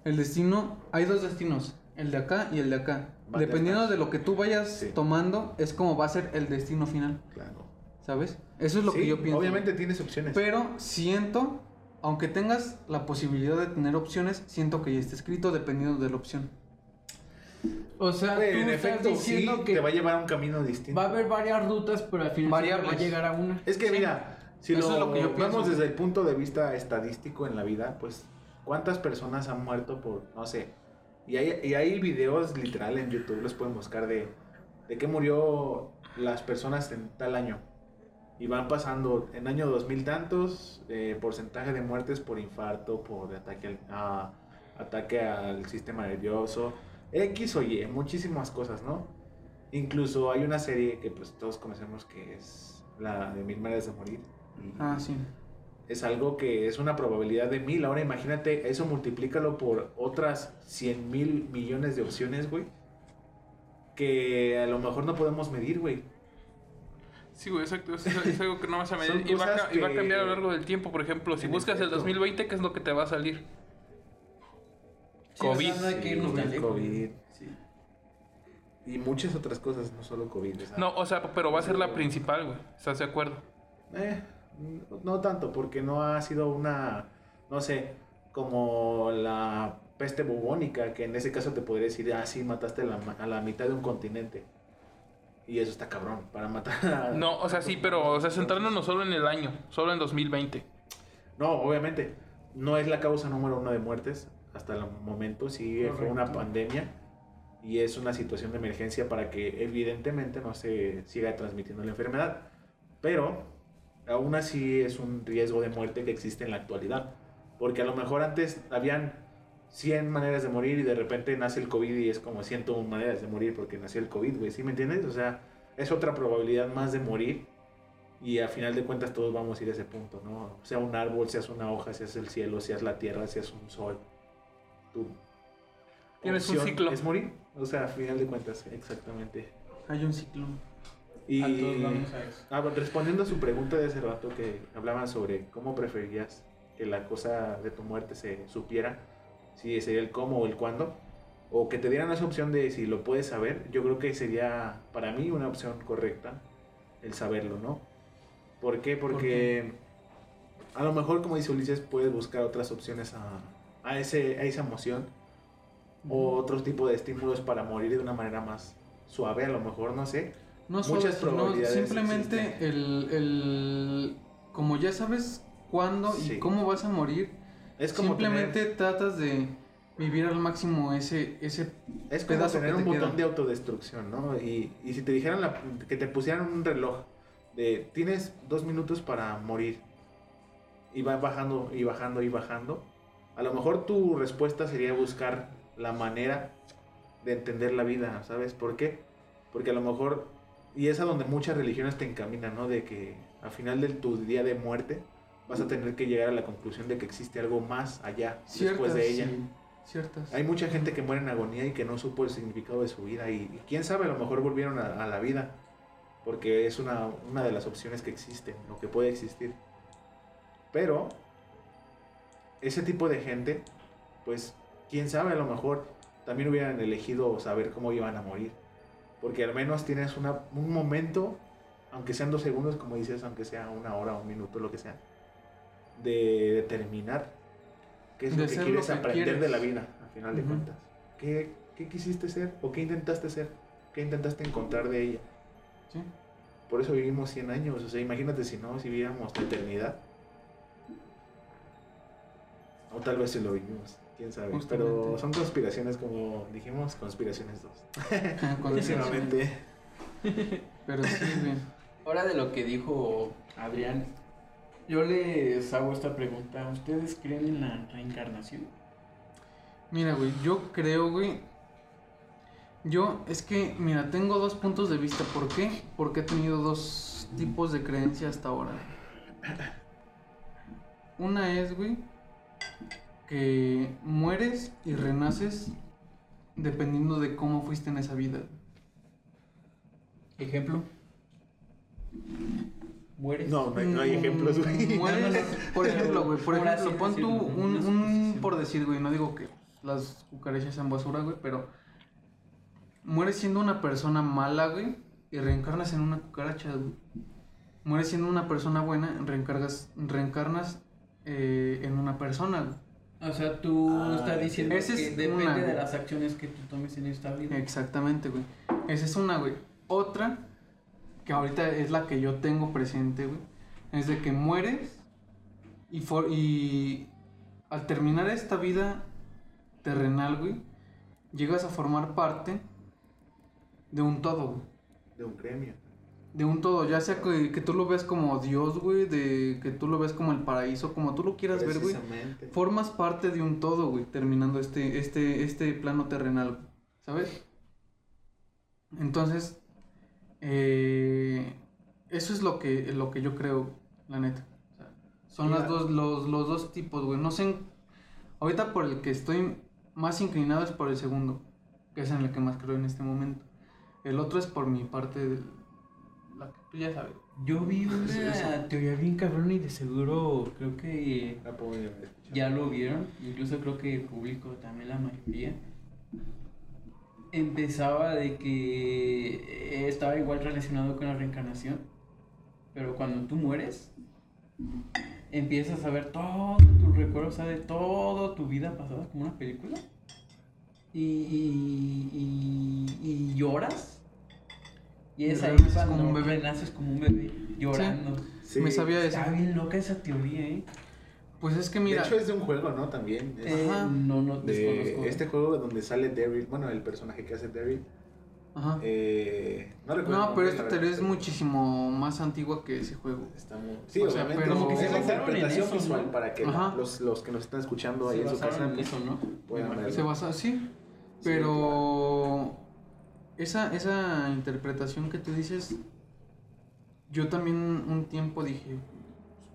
El destino, hay dos destinos, el de acá y el de acá. Dependiendo de lo que tú vayas Sí. tomando, es como va a ser el destino final, claro. ¿sabes? Eso es lo que Sí, yo pienso. Obviamente tienes opciones. Pero siento, aunque tengas la posibilidad de tener opciones, siento que ya está escrito dependiendo de la opción. O sea, tú en estás efecto, sí, diciendo que te va a llevar a un camino distinto. va a haber varias rutas, pero al final va a llegar a una. Es que Sí. mira, si Eso lo, es lo que yo pienso. vemos desde el punto de vista estadístico en la vida, pues cuántas personas han muerto por, no sé, y hay, y hay videos literal en YouTube, los pueden buscar de, de qué murió las personas en tal año. Y van pasando en año 2000 tantos, eh, porcentaje de muertes por infarto, por ataque al, a- ataque al sistema nervioso, X o Y, muchísimas cosas, ¿no? Incluso hay una serie que pues todos conocemos que es la de Mil Maneras de Morir. y Ah, sí. Es algo que es una probabilidad de mil. Ahora imagínate, eso multiplícalo por otras 100 mil millones de opciones, güey. Que a lo mejor no podemos medir, güey. Sí, güey, exacto. Es, es algo que no vas a medir. Y va, a, y va cambiar a lo largo del tiempo. Por ejemplo, si En buscas el efecto. 2020, ¿qué es lo que te va a salir? COVID. no hay que irnos tan Sí, lejos. COVID. Sí. Y muchas otras cosas, no solo COVID. o sea, No, o sea, pero va a ser la principal, güey. ¿Estás de acuerdo? Eh, no tanto, porque no ha sido una, no sé, como la peste bubónica, que en ese caso te podría decir, ah, sí, mataste la a la mitad de un continente. Y eso está cabrón, para matar a... No, o sea, sí, pero, o sea, centrándonos solo en el año, solo en 2020. No, obviamente, no es la causa número uno de muertes hasta el momento, sí fue una Correcto. pandemia y es una situación de emergencia para que evidentemente no se siga transmitiendo la enfermedad. Pero aún así es un riesgo de muerte que existe en la actualidad. Porque a lo mejor antes habían 100 maneras de morir y de repente nace el COVID y es como 101 maneras de morir porque nació el COVID, güey. ¿Sí me entiendes? O sea, es otra probabilidad más de morir y a final de cuentas todos vamos a ir a ese punto, ¿no? Sea un árbol, seas una hoja, seas el cielo, seas la tierra, seas un sol. Tu Tienes un ciclo. Es morir. O sea, a final de cuentas, exactamente. Hay un ciclo. Y A todos vamos a eso. ah, bueno, respondiendo a su pregunta de hace rato que hablaban sobre cómo preferías que la cosa de tu muerte se supiera, si sería el cómo o el cuándo, o que te dieran esa opción de si lo puedes saber, yo creo que sería para mí una opción correcta el saberlo, ¿no? ¿Por qué? Porque a lo mejor, como dice Ulises, puedes buscar otras opciones a, a, ese, a esa emoción o otro tipo de estímulos para morir de una manera más suave, a lo mejor, no sé. No Muchas solo, probabilidades simplemente existen. el, el... Como ya sabes cuándo Sí. y cómo vas a morir, Es como simplemente tener, tratas de vivir al máximo ese, ese es como pedazo tener que un te botón queda. de autodestrucción, ¿no? Y, y si te dijeran la- que te pusieran un reloj de tienes dos minutos para morir y va bajando y bajando y bajando, A lo mejor tu respuesta sería buscar la manera de entender la vida, ¿sabes? ¿Por qué? Porque a lo mejor, y es a donde muchas religiones te encaminan, ¿no? De que al final de tu día de muerte vas a tener que llegar a la conclusión de que existe algo más allá después de ella. sí, ciertas. Hay mucha gente que muere en agonía y que no supo el significado de su vida y, y quién sabe, a lo mejor volvieron a, a la vida porque es una, una de las opciones que existen o que puede existir. Pero ese tipo de gente, pues quién sabe, a lo mejor también hubieran elegido saber cómo iban a morir. Porque al menos tienes una, un momento, aunque sean dos segundos, como dices, aunque sea una hora, un minuto, lo que sea, de determinar qué es De lo que quieres lo que aprender de la vida, al final de cuentas. ¿Qué, ¿Qué quisiste ser? ¿O qué intentaste ser? ¿Qué intentaste encontrar de ella? Sí. Por eso vivimos 100 años. O sea, imagínate si no, si viviéramos la eternidad. O tal vez si lo vivimos. Quién sabe. Pero son conspiraciones, como dijimos, conspiraciones 2. Cuando- Próximamente. Pero sí, güey. Ahora de lo que dijo Adrián, yo les hago esta pregunta. ¿Ustedes creen en la reencarnación? Mira, güey, yo creo, güey. Yo, es que, mira, tengo dos puntos de vista. ¿Por qué? Porque he tenido dos tipos de creencia hasta ahora. Una es, güey, que mueres y renaces dependiendo de cómo fuiste en esa vida. Ejemplo. ¿Mueres? No, no hay, no hay Mm, ejemplos, güey. mueres- por ejemplo, güey, por ejemplo, pon tú un, un por decir, güey, no digo que las cucarachas sean basura, güey, pero mueres siendo una persona mala, güey, y reencarnas en una cucaracha, güey. Mueres siendo una persona buena, reencargas, reencarnas eh, en una persona, güey. O sea, tú Ah, estás diciendo esa que es depende una, de las acciones que tú tomes en esta vida. Exactamente, güey. Esa es una, güey. Otra, que ahorita es la que yo tengo presente, güey, es de que mueres y, for- y al terminar esta vida terrenal, güey, llegas a formar parte de un todo, güey. De un gremio. De un todo, ya sea que, que tú lo ves como Dios, güey, de que tú lo ves como el paraíso, como tú lo quieras ver, güey. Formas parte de un todo, güey, terminando este, este, este plano terrenal, ¿sabes? Entonces, eh, eso es lo que, lo que yo creo, la neta. O sea, son las dos, los, los dos tipos, güey. No sé, ahorita por el que estoy más inclinado es por el segundo, que es en el que más creo en este momento. El otro es por mi parte, de la que tú ya sabes. Yo vi una teoría bien cabrón y de seguro creo que puedo ya lo vieron, incluso creo que el público también la mayoría. Empezaba de que eh, estaba igual relacionado con la reencarnación, pero cuando tú mueres, empiezas a ver todo tu recuerdo, o sea, de toda tu vida pasada como una película. Y, y, y- y lloras. Y es ahí cuando como un bebé. renaces como un bebé, llorando. Sí. Me sabía eso. Está bien loca esa teoría, ¿eh? Pues es que De mira, hecho, es de un juego, ¿no? También. Es Eh, Ajá. no, no, de desconozco. este juego donde sale Daryl. Bueno, el personaje que hace Daryl. ajá. Eh, no recuerdo. No, pero esta teoría es muchísimo más antigua que ese juego. Está muy... Sí, O sea, obviamente. pero- es Como que se la interpretación eso, visual ¿no? para que los, los que nos están escuchando ahí Se en su casa en eso, ¿no? puedan. Se basa, sí, pero esa, esa interpretación que tú dices, yo también un tiempo dije,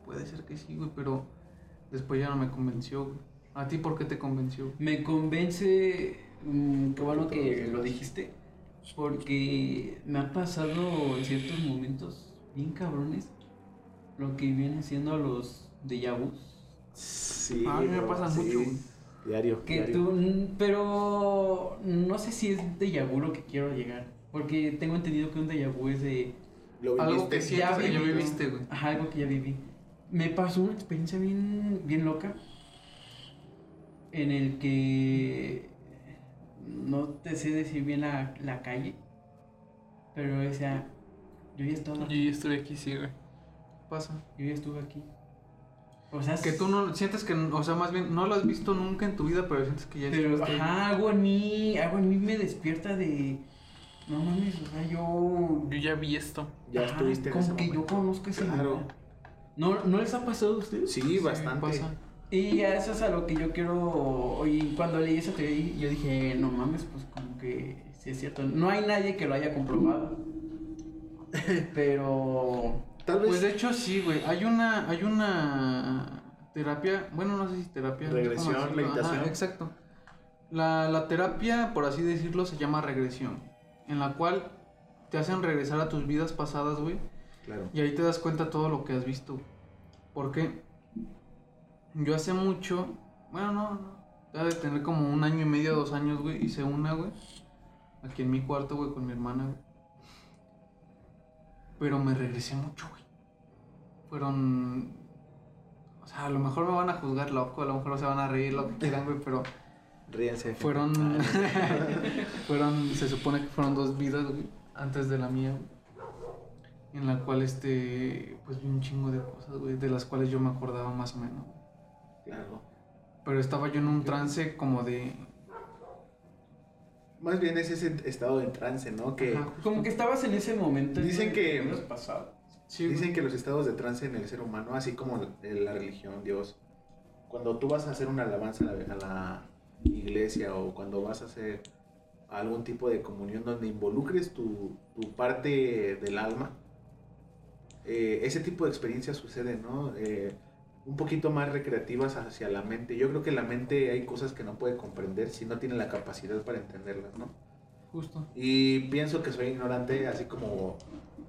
pues puede ser que sí, güey, pero después ya no me convenció, güey. ¿A ti por qué te convenció? Me convence, mm, qué bueno que lo dijiste, porque me ha pasado en ciertos momentos bien cabrones lo que viene siendo los déjà vus. Sí, Ah, a mí me pasa sí. mucho, güey. Diario. Que diario. tú, mm, pero no sé si es déjà vu lo que quiero llegar, porque tengo entendido que un déjà vu es de Lo Algo viviste. que ya viví. viviste, güey. Ajá, algo que ya viví. Me pasó una experiencia bien, bien loca en el que no te sé decir bien la, la calle, pero o sea, yo ya estaba, Yo ya estoy aquí, sí, güey. Pasa. yo ya estuve aquí. O sea, Que tú no sientes que, o sea, más bien no lo has visto nunca en tu vida, pero sientes que ya pero ajá, algo en mí, algo en mí me despierta de, no mames, o sea, yo, Yo ya vi esto. Ya ajá, estuviste en como ese que yo conozco ese Claro. lugar. ¿No, ¿No les ha pasado a ustedes? Sí, Sí, bastante. pasa. Y a eso es a lo que yo quiero. Y cuando leí esa teoría, yo dije, no mames, pues como que sí es cierto. No hay nadie que lo haya comprobado. Pero. Tal vez Pues de hecho sí, güey. Hay una, hay una terapia, bueno, no sé si terapia. Regresión, meditación. Ajá, exacto. La, la terapia, por así decirlo, se llama regresión, en la cual te hacen regresar a tus vidas pasadas, güey. Claro. Y ahí te das cuenta todo lo que has visto. ¿Por qué? Yo hace mucho, bueno, no, no, debe de tener como un año y medio, dos años, güey, hice una, güey. Aquí en mi cuarto, güey, con mi hermana, güey. Pero me regresé mucho, güey. Fueron... O sea, a lo mejor me van a juzgar loco, a lo mejor se van a reír, lo que quieran, güey, pero Ríense. fueron... fueron, se supone que fueron dos vidas, güey, antes de la mía, güey. En la cual, este, pues vi un chingo de cosas, güey, de las cuales yo me acordaba más o menos. Claro. Pero estaba yo en un trance como de... Más bien es ese estado de trance, ¿no? Que Ajá, Como que estabas en ese momento. en Dicen que- sí, dicen que los estados de trance en el ser humano, así como en la religión, Dios, cuando tú vas a hacer una alabanza a la, a la iglesia o cuando vas a hacer algún tipo de comunión donde involucres tu, tu parte del alma, eh, ese tipo de experiencias suceden, ¿no? Eh, un poquito más recreativas hacia la mente. Yo creo que la mente hay cosas que no puede comprender si no tiene la capacidad para entenderlas, ¿no? Justo. Y pienso que soy ignorante, así como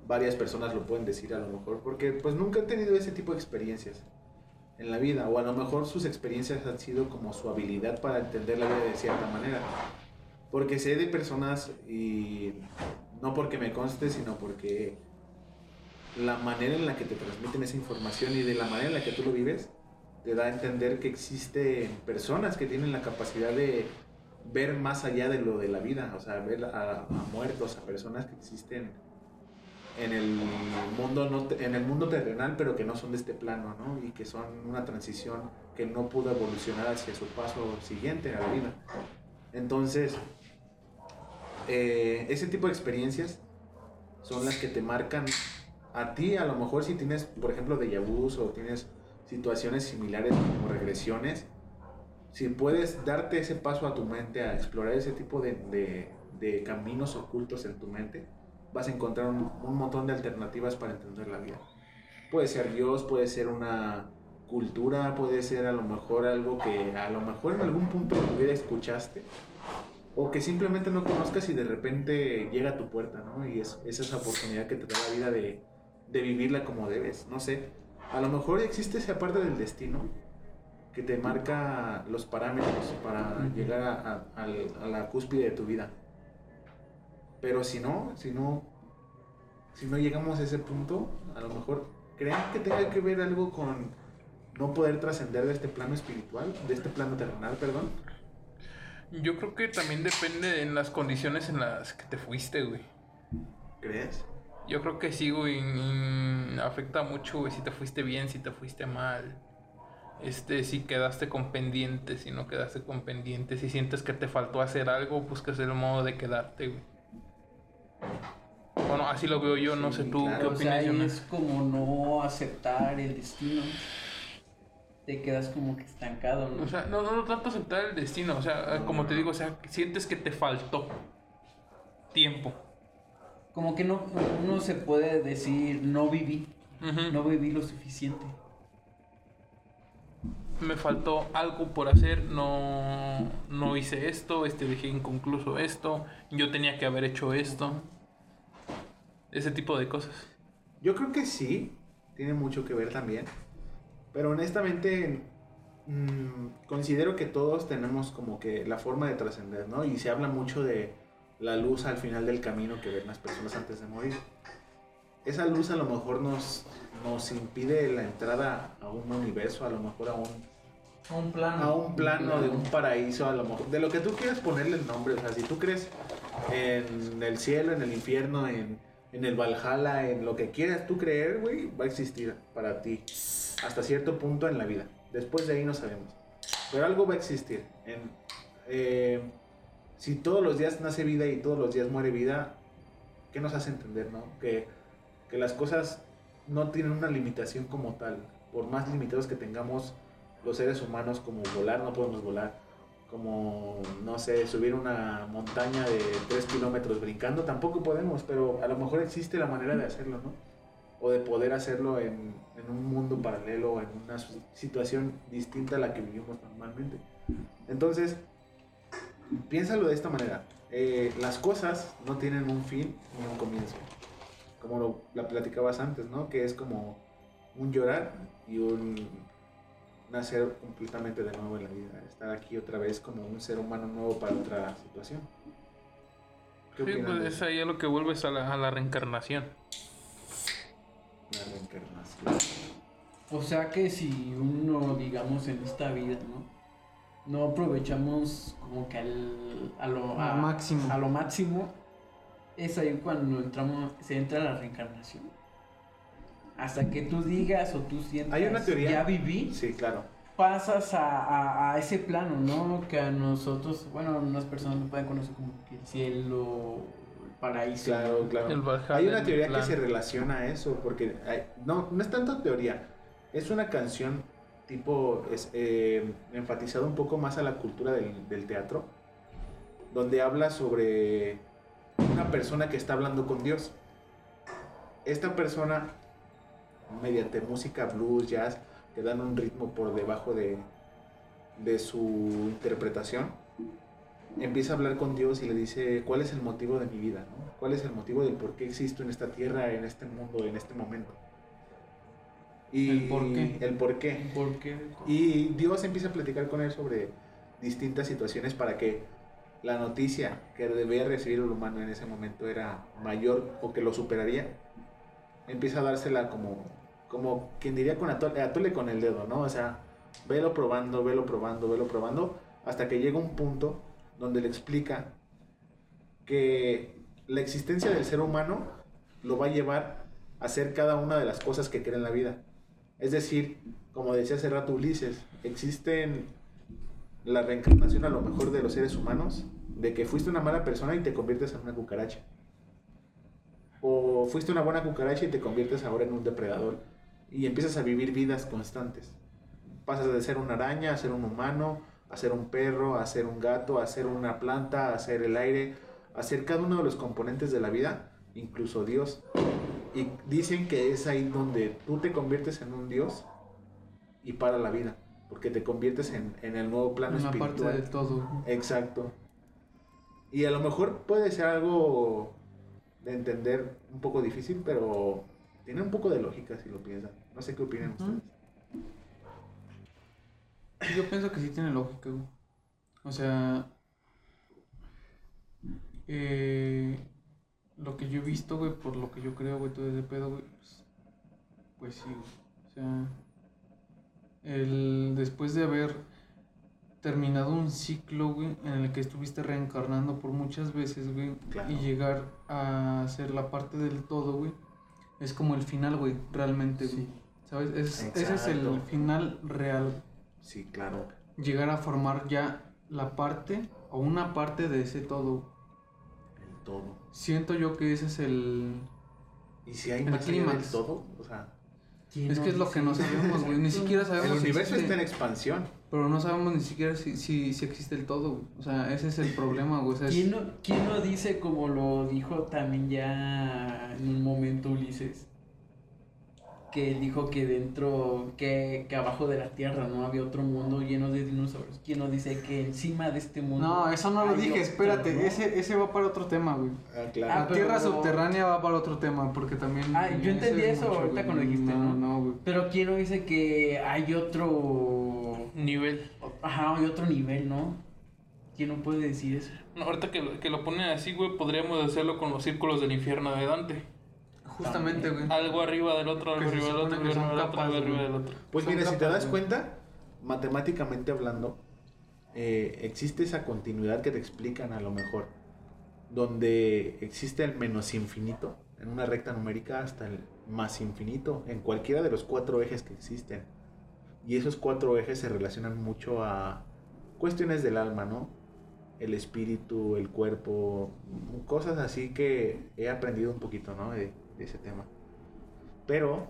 varias personas lo pueden decir a lo mejor, porque pues nunca han tenido ese tipo de experiencias en la vida, o a lo mejor sus experiencias han sido como su habilidad para entender la vida de cierta manera. Porque sé de personas, y no porque me conste, sino porque la manera en la que te transmiten esa información y de la manera en la que tú lo vives, te da a entender que existen personas que tienen la capacidad de ver más allá de lo de la vida, o sea, ver a, a muertos, a personas que existen en el mundo no en el mundo terrenal, pero que no son de este plano, ¿no? Y que son una transición que no pudo evolucionar hacia su paso siguiente a la vida. Entonces, eh, ese tipo de experiencias son las que te marcan a ti, a lo mejor si tienes, por ejemplo, de vus o tienes situaciones similares como regresiones, si puedes darte ese paso a tu mente a explorar ese tipo de, de- caminos ocultos en tu mente, vas a encontrar un, un montón de alternativas para entender la vida. Puede ser Dios, puede ser una cultura, puede ser a lo mejor algo que a lo mejor en algún punto de tu escuchaste o que simplemente no conozcas y de repente llega a tu puerta, ¿no? Y es, es esa oportunidad que te da la vida de, de vivirla como debes, no sé. A lo mejor existe esa parte del destino que te marca los parámetros para llegar a, a- la cúspide de tu vida. Pero si no, si no, si no llegamos a ese punto, a lo mejor crean que tenga que ver algo con no poder trascender de este plano espiritual, de este plano terrenal, perdón. Yo creo que también depende en las condiciones en las que te fuiste, güey. ¿Crees? Yo creo que sí, güey. Afecta mucho, güey, si te fuiste bien, si te fuiste mal. Este, si quedaste con pendientes, si no quedaste con pendientes, si sientes que te faltó hacer algo, buscas el modo de quedarte, güey. Bueno, así lo veo yo, no Sí, sé tú claro, qué O sea, opinas, ahí Jonas? es como no aceptar el destino. Te quedas como que estancado, ¿no? O sea, no, no, no tanto aceptar el destino, o sea, como te digo, o sea, sientes que te faltó tiempo. Como que no, uno se puede decir, no viví, no viví lo suficiente. me faltó algo por hacer, no, no hice esto, este dejé inconcluso esto, yo tenía que haber hecho esto. Ese tipo de cosas. Yo creo que sí, tiene mucho que ver también. Pero honestamente, mm, considero que todos tenemos como que la forma de trascender, ¿no? Y se habla mucho de la luz al final del camino que ven las personas antes de morir. Esa luz a lo mejor nos, nos impide la entrada a un universo, a lo mejor a un, Un plano. a un plano de un paraíso, a lo mejor, de lo que tú quieras ponerle el nombre, o sea, si tú crees en el cielo, en el infierno, en, en el Valhalla, en lo que quieras tú creer, güey, va a existir para ti hasta cierto punto en la vida. Después de ahí no sabemos. Pero algo va a existir. En, eh, si todos los días nace vida y todos los días muere vida, ¿qué nos hace entender, no? Que, que las cosas no tienen una limitación como tal. Por más limitados que tengamos los seres humanos como volar, no podemos volar. Como, no sé, subir una montaña de 3 kilómetros brincando, tampoco podemos, pero a lo mejor existe la manera de hacerlo, ¿no? O de poder hacerlo en, en un mundo paralelo, en una situación distinta a la que vivimos normalmente. Entonces, piénsalo de esta manera. Eh, las cosas no tienen un fin ni un comienzo. Como lo la platicabas antes, ¿no? Que es como un llorar y un nacer completamente de nuevo en la vida. Estar aquí otra vez como un ser humano nuevo para otra situación. ¿Qué Sí, pues de es ahí a lo que vuelves a la, a la reencarnación. la reencarnación? O sea que si uno, digamos, en esta vida, ¿no? No aprovechamos como que al, a, lo, a, máximo. a lo máximo, es ahí cuando entramos, se entra la reencarnación. Hasta que tú digas o tú sientas, Hay una teoría- ya viví, Sí, claro. pasas a, a- a ese plano, ¿no? Que a nosotros, bueno, unas personas lo pueden conocer como que el cielo, el paraíso. Claro, claro. El Hay una teoría que se relaciona a eso, porque hay- no, no es tanto teoría, es una canción tipo es, eh, enfatizada un poco más a la cultura del, teatro, donde habla sobre una persona que está hablando con Dios. Esta persona, mediante música blues, jazz, que dan un ritmo por debajo de, de su interpretación, empieza a hablar con Dios y le dice, ¿cuál es el motivo de mi vida? no? ¿Cuál es el motivo del por qué existo en esta tierra, en este mundo, en este momento? Y El por qué. El por qué. Y Dios empieza a platicar con él sobre distintas situaciones para que la noticia que debía recibir el humano en ese momento era mayor o que lo superaría, empieza a dársela como, como quien diría con atole, atole con el dedo, ¿no? O sea, velo probando, velo probando, velo probando, hasta que llega un punto donde le explica que la existencia del ser humano lo va a llevar a hacer cada una de las cosas que quiere en la vida. Es decir, como decía hace rato Ulises, existen la reencarnación a lo mejor de los seres humanos, de que fuiste una mala persona y te conviertes en una cucaracha. O fuiste una buena cucaracha y te conviertes ahora en un depredador. Y empiezas a vivir vidas constantes. Pasas de ser una araña a ser un humano, a ser un perro, a ser un gato, a ser una planta, a ser el aire, a ser cada uno de los componentes de la vida, incluso Dios. Y dicen que es ahí donde tú te conviertes en un Dios y para la vida, porque te conviertes en, en el nuevo plano Una parte espiritual. de todo. Exacto. Y a lo mejor puede ser algo de entender un poco difícil, pero tiene un poco de lógica si lo piensan. No sé qué opinan ustedes. Yo pienso que sí tiene lógica, güey. O sea, eh, lo que yo he visto, güey, por lo que yo creo, güey, todo ese pedo, güey, pues, pues sí, güey. O sea, el, después de haber terminado un ciclo, güey, en el que estuviste reencarnando por muchas veces, güey, Claro. y llegar a ser la parte del todo, güey, es como el final, güey, realmente, güey. Sí. ¿Sabes? Es- ese es el final real. Sí, claro. Llegar a formar ya la parte o una parte de ese todo. El todo. Siento yo que ese es el... Y si hay El más allá del todo, o sea, ¿quién Es no que es lo que no sabemos, güey. Ni siquiera el sabemos si universo existe, está en expansión. Pero no sabemos ni siquiera si, si, si existe el todo, güey. O sea, ese es el problema, güey. O sea, es- ¿Quién no, quién no dice como lo dijo también ya en un momento Ulises? Que él dijo que dentro, que, que abajo de la tierra no había otro mundo lleno de dinosaurios. ¿Quién no dice que encima de este mundo? No, eso no lo dije. otro, Espérate, ¿no? ese, ese va para otro tema, güey. Ah, Ah, claro. La pero- tierra subterránea va para otro tema, porque también... Ah, yo entendí eso ahorita cuando dijiste, ¿no? No, güey. Pero ¿quién no dice que hay otro... Nivel. Ajá, hay otro nivel, ¿no? ¿Quién no puede decir eso? No, ahorita que lo, que lo ponen así, güey, podríamos hacerlo con los círculos del infierno de Dante. Justamente, güey. Algo arriba del otro, algo arriba del otro, algo arriba del otro, algo arriba del otro. Pues mira, si te das cuenta, matemáticamente hablando, eh, existe esa continuidad que te explican a lo mejor, donde existe el menos infinito en una recta numérica hasta el más infinito en cualquiera de los cuatro ejes que existen. Y esos cuatro ejes se relacionan mucho a cuestiones del alma, ¿no? El espíritu, el cuerpo, cosas así que he aprendido un poquito, ¿no? De ese tema. Pero,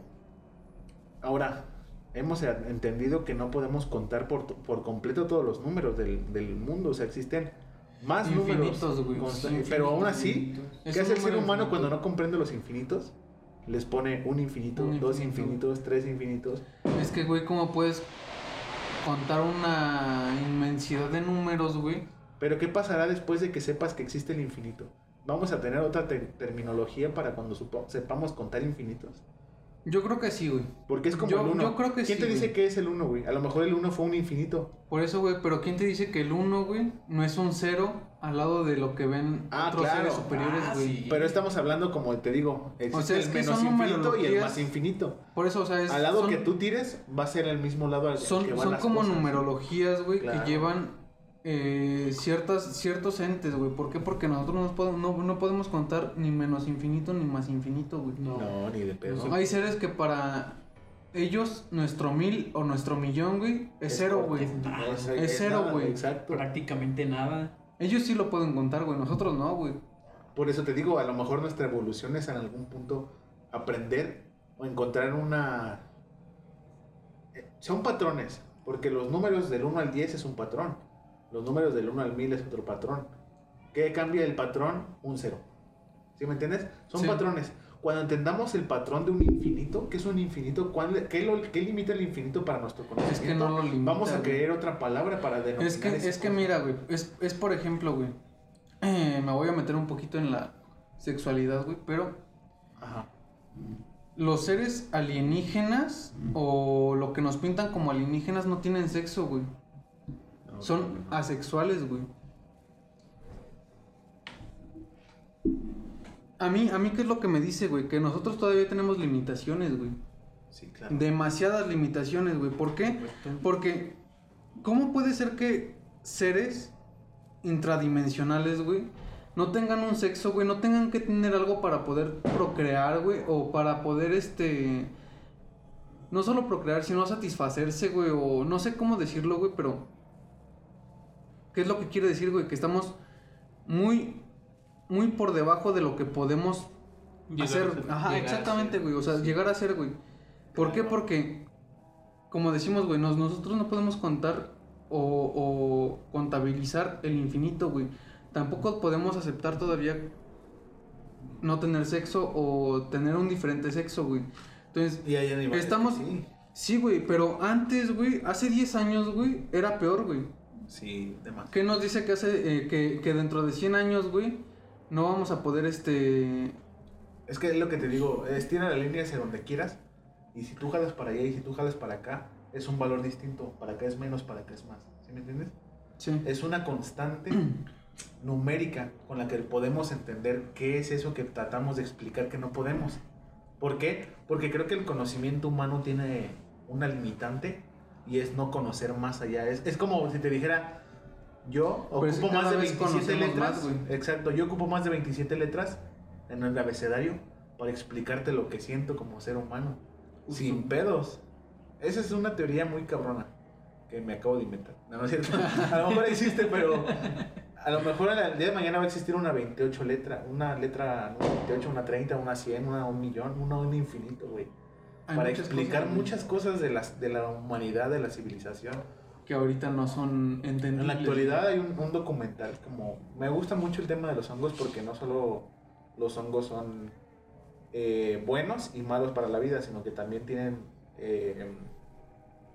ahora, hemos entendido que no podemos contar por, por completo todos los números del, del mundo. O sea, existen más Infinitos, números. güey, sí, pero aún así, ¿qué hace el ser humano infinito. cuando no comprende los infinitos? Les pone un infinito, Un dos infinito. infinitos, tres infinitos. Es que, güey, ¿cómo puedes contar una inmensidad de números, güey? Pero ¿qué pasará después de que sepas que existe el infinito? ¿Vamos a tener otra te- terminología para cuando sepamos contar infinitos? Yo creo que sí, güey. Porque es como Yo- el 1. yo creo que ¿Quién sí, te dice güey. que es el 1, güey? A lo mejor el 1 fue un infinito. Por eso, güey, pero ¿quién te dice que el 1, güey, no es un cero al lado de lo que ven Ah, otros claro. seres superiores, Ah, güey? sí. Pero estamos hablando, como te digo, existe O sea, es el que menos infinito y el más infinito. Por eso, o sea, es, Al lado son, que tú tires, va a ser el mismo lado al son, que van son las como cosas. numerologías, güey, Claro. que llevan eh, ciertas, ciertos entes, güey. ¿Por qué? Porque nosotros no podemos, no, no podemos contar ni menos infinito ni más infinito, güey. No, ni de pedo. Hay seres que para ellos nuestro mil o nuestro millón, güey, es, Es cero, corto. güey. Es, Es cero, güey. Exacto. prácticamente nada. Ellos sí lo pueden contar, güey. Nosotros no, güey. Por eso te digo, a lo mejor nuestra evolución es en algún punto aprender o encontrar una... eh, Son patrones, porque los números del 1 al 10 es un patrón. Los números del 1 al 1000 es otro patrón. ¿Qué cambia el patrón? Un cero. ¿Sí me entiendes? Son Sí. patrones. Cuando entendamos el patrón de un infinito, ¿qué es un infinito? ¿Cuál- ¿Qué, lo- qué limita el infinito para nuestro conocimiento? Es que no lo limita, Vamos a güey. creer otra palabra para denominar Es que, es que mira, güey, es, es por ejemplo, güey, eh, me voy a meter un poquito en la sexualidad, güey, pero Ajá. los seres alienígenas o lo que nos pintan como alienígenas no tienen sexo, güey. No, Son no, asexuales, güey. A mí, a mí, ¿qué es lo que me dice, güey? Que nosotros todavía tenemos limitaciones, güey. Sí, claro. Demasiadas limitaciones, güey. ¿Por qué? Porque, ¿cómo puede ser que seres intradimensionales, güey, no tengan un sexo, güey, no tengan que tener algo para poder procrear, güey, o para poder, este, no solo procrear, sino satisfacerse, güey, o no sé cómo decirlo, güey, pero, ¿qué es lo que quiere decir, güey? Que estamos muy, muy por debajo de lo que podemos Llegar hacer. ser. Ajá, exactamente, güey, o sea, llegar a ser, güey. ¿Por qué? Porque, como decimos, güey, nos- nosotros no podemos contar o, o contabilizar el infinito, güey. Tampoco podemos aceptar todavía no tener sexo o tener un diferente sexo, güey. Entonces, Y hay Estamos- sí. sí, güey, pero antes, güey, hace 10 años, güey, era peor, güey. Sí, demás. ¿Qué nos dice que hace eh, que, que dentro de 100 años, güey, no vamos a poder, este... Es que es lo que te digo, estira la línea hacia donde quieras. Y si tú jalas para allá y si tú jalas para acá, es un valor distinto. Para acá es menos, para acá es más. ¿Sí me entiendes? Sí. Es una constante numérica con la que podemos entender qué es eso que tratamos de explicar que no podemos. ¿Por qué? Porque creo que el conocimiento humano tiene una limitante y es no conocer más allá. Es, es como si te dijera, yo Pero ocupo más de vez 27 conocemos letras. más, exacto, yo ocupo más de 27 letras en el abecedario para explicarte lo que siento como ser humano. Justo. Sin pedos. Esa es una teoría muy cabrona que me acabo de inventar. No, no es cierto. A lo mejor existe, pero a lo mejor el día de mañana va a existir una 28 letra, una letra una 28, una 30, una 100, una un millón, una un infinito, güey. Para explicar cosas, muchas cosas de, las, de la humanidad, de la civilización. Que ahorita no son entendibles. En la actualidad hay un, un documental como... Me gusta mucho el tema de los hongos porque no solo los hongos son eh, buenos y malos para la vida, sino que también tienen eh,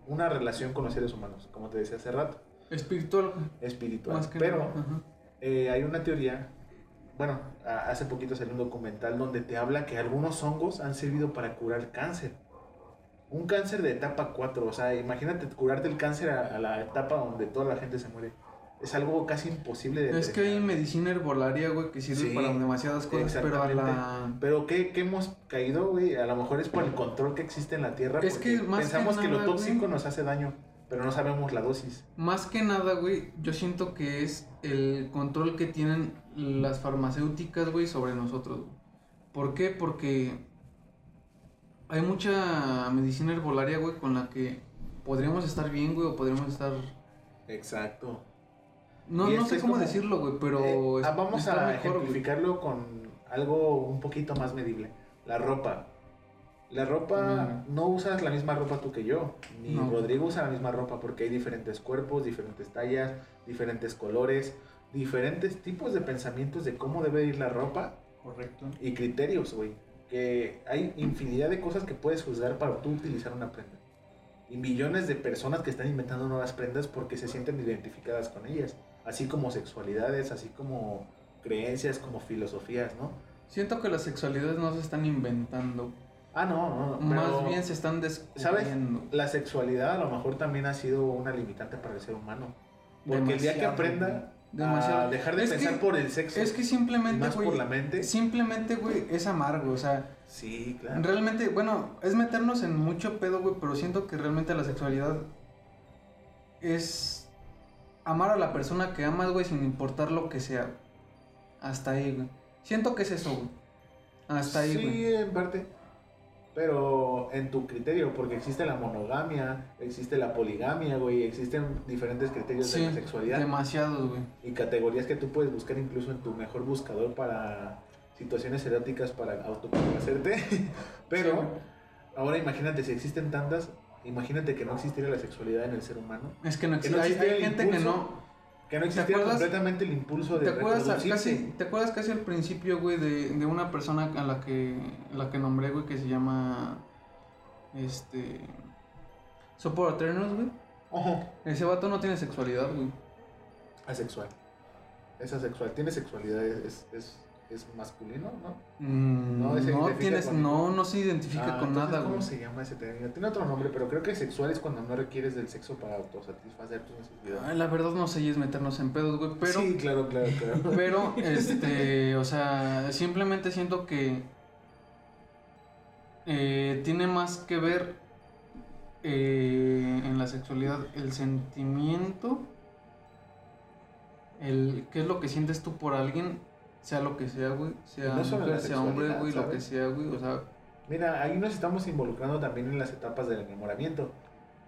una relación con los seres humanos, como te decía hace rato, Espiritual, espiritual. más que Pero eh, hay una teoría, bueno, hace poquito salió un documental donde te habla que algunos hongos han servido para curar cáncer. Un cáncer de etapa 4, o sea, imagínate curarte el cáncer a, a la etapa donde toda la gente se muere. Es algo casi imposible de Es que hay medicina herbolaria, güey, que sirve Sí, para demasiadas cosas, pero a la... Pero ¿qué, qué hemos caído, güey? A lo mejor es por el control que existe en la Tierra. Es que más que pensamos que, lo nada, tóxico güey. nos hace daño, pero no sabemos la dosis. Más que nada, güey, yo siento que es el control que tienen las farmacéuticas, güey, sobre nosotros. güey. ¿Por qué? Porque hay mucha medicina herbolaria, güey, con la que podríamos estar bien, güey, o podríamos estar... Exacto. No, sé cómo como- decirlo, güey, pero... Eh, ah, vamos a mejor, güey. ejemplificarlo con algo un poquito más medible. La ropa. La ropa, no usas la misma ropa tú que yo, ni No. Rodrigo usa la misma ropa porque hay diferentes cuerpos, diferentes tallas, diferentes colores, diferentes tipos de pensamientos de cómo debe ir la ropa Correcto. y criterios, güey. Que hay infinidad de cosas que puedes juzgar para tú utilizar una prenda. Y millones de personas que están inventando nuevas prendas porque se sienten identificadas con ellas. Así como sexualidades, así como creencias, como filosofías, ¿no? Siento que las sexualidades no se están inventando. Ah, no, no. no, Más pero, bien se están ¿Sabes? descubriendo. La sexualidad a lo mejor también ha sido una limitante para el ser humano. Porque el día que Demasiado, aprenda güey. a Demasiado. dejar de Es pensar que- por el sexo Es que simplemente, más güey. por la mente. Simplemente, güey, es amargo. O sea, Sí, claro. realmente, bueno, es meternos en mucho pedo, güey, pero siento que realmente la sexualidad es amar a la persona que amas, güey, sin importar lo que sea. Hasta ahí, güey. Siento que es eso, güey. Hasta ahí, güey. Sí, en parte. Pero en tu criterio, porque existe la monogamia, existe la poligamia, güey, existen diferentes criterios Sí, de la sexualidad demasiados, güey. y categorías que tú puedes buscar incluso en tu mejor buscador para situaciones eróticas para autocomplacerte. Pero Sí, ahora imagínate, si existen tantas, imagínate que no existiera la sexualidad en el ser humano. Es que no Que existe. no hay, hay gente que no. Que no existiera acuerdas? completamente el impulso de ¿Te acuerdas, casi, ¿Te acuerdas casi al principio, güey, de, de una persona a la que, la que nombré, güey, que se llama. Este. Sopor Eternus, güey? Ojo, Ese vato no tiene sexualidad, güey. asexual. Es asexual. Tiene sexualidad, es, es, es masculino, ¿no? Mm, No, No, se identifica tienes, con- no, no se identifica Ah, con entonces, nada, ¿Cómo güey. se llama ese término? Tiene otro nombre, pero creo que sexual es cuando no requieres del sexo para autosatisfacer tus necesidades. Ay, la verdad no sé y es meternos en pedos, güey, pero. sí, claro, claro, claro. Pero, este, o sea, simplemente siento que eh, tiene más que ver eh, en la sexualidad el sentimiento, el qué es lo que sientes tú por alguien, sea lo que sea, güey, sea no mujer, sea hombre, güey, lo que ¿sabes? sea, güey, o sea, Mira, ahí nos estamos involucrando también en las etapas del enamoramiento.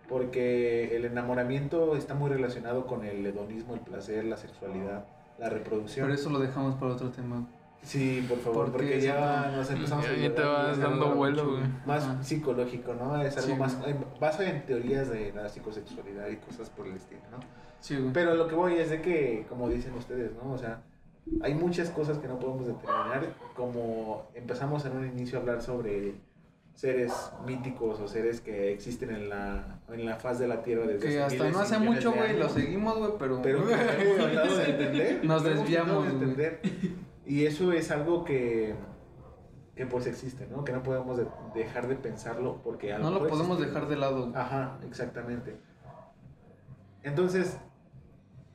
Porque el enamoramiento está muy relacionado con el hedonismo, el placer, la sexualidad, la reproducción. pero eso lo dejamos para otro tema. Sí, por favor, Porque porque ya no- nos empezamos a Ya, ya te llevar vas a dando vuelo, güey. Más Ajá. psicológico, ¿no? Es algo Sí, más basado en teorías de la psicosexualidad y cosas por el estilo, ¿no? Sí, güey. Pero lo que voy es de que, como dicen ustedes, ¿no? O sea, hay muchas cosas que no podemos determinar, como empezamos en un inicio a hablar sobre seres míticos o seres que existen en la, en la faz de la Tierra desde que hasta no hace mucho, güey, lo seguimos, güey, pero... Pero hemos de entender. Nos desviamos, de entender. Y eso es algo que, que pues existe, ¿no? Que no podemos de- dejar de pensarlo porque a no lo podemos existe. dejar de lado. Ajá, exactamente. Entonces,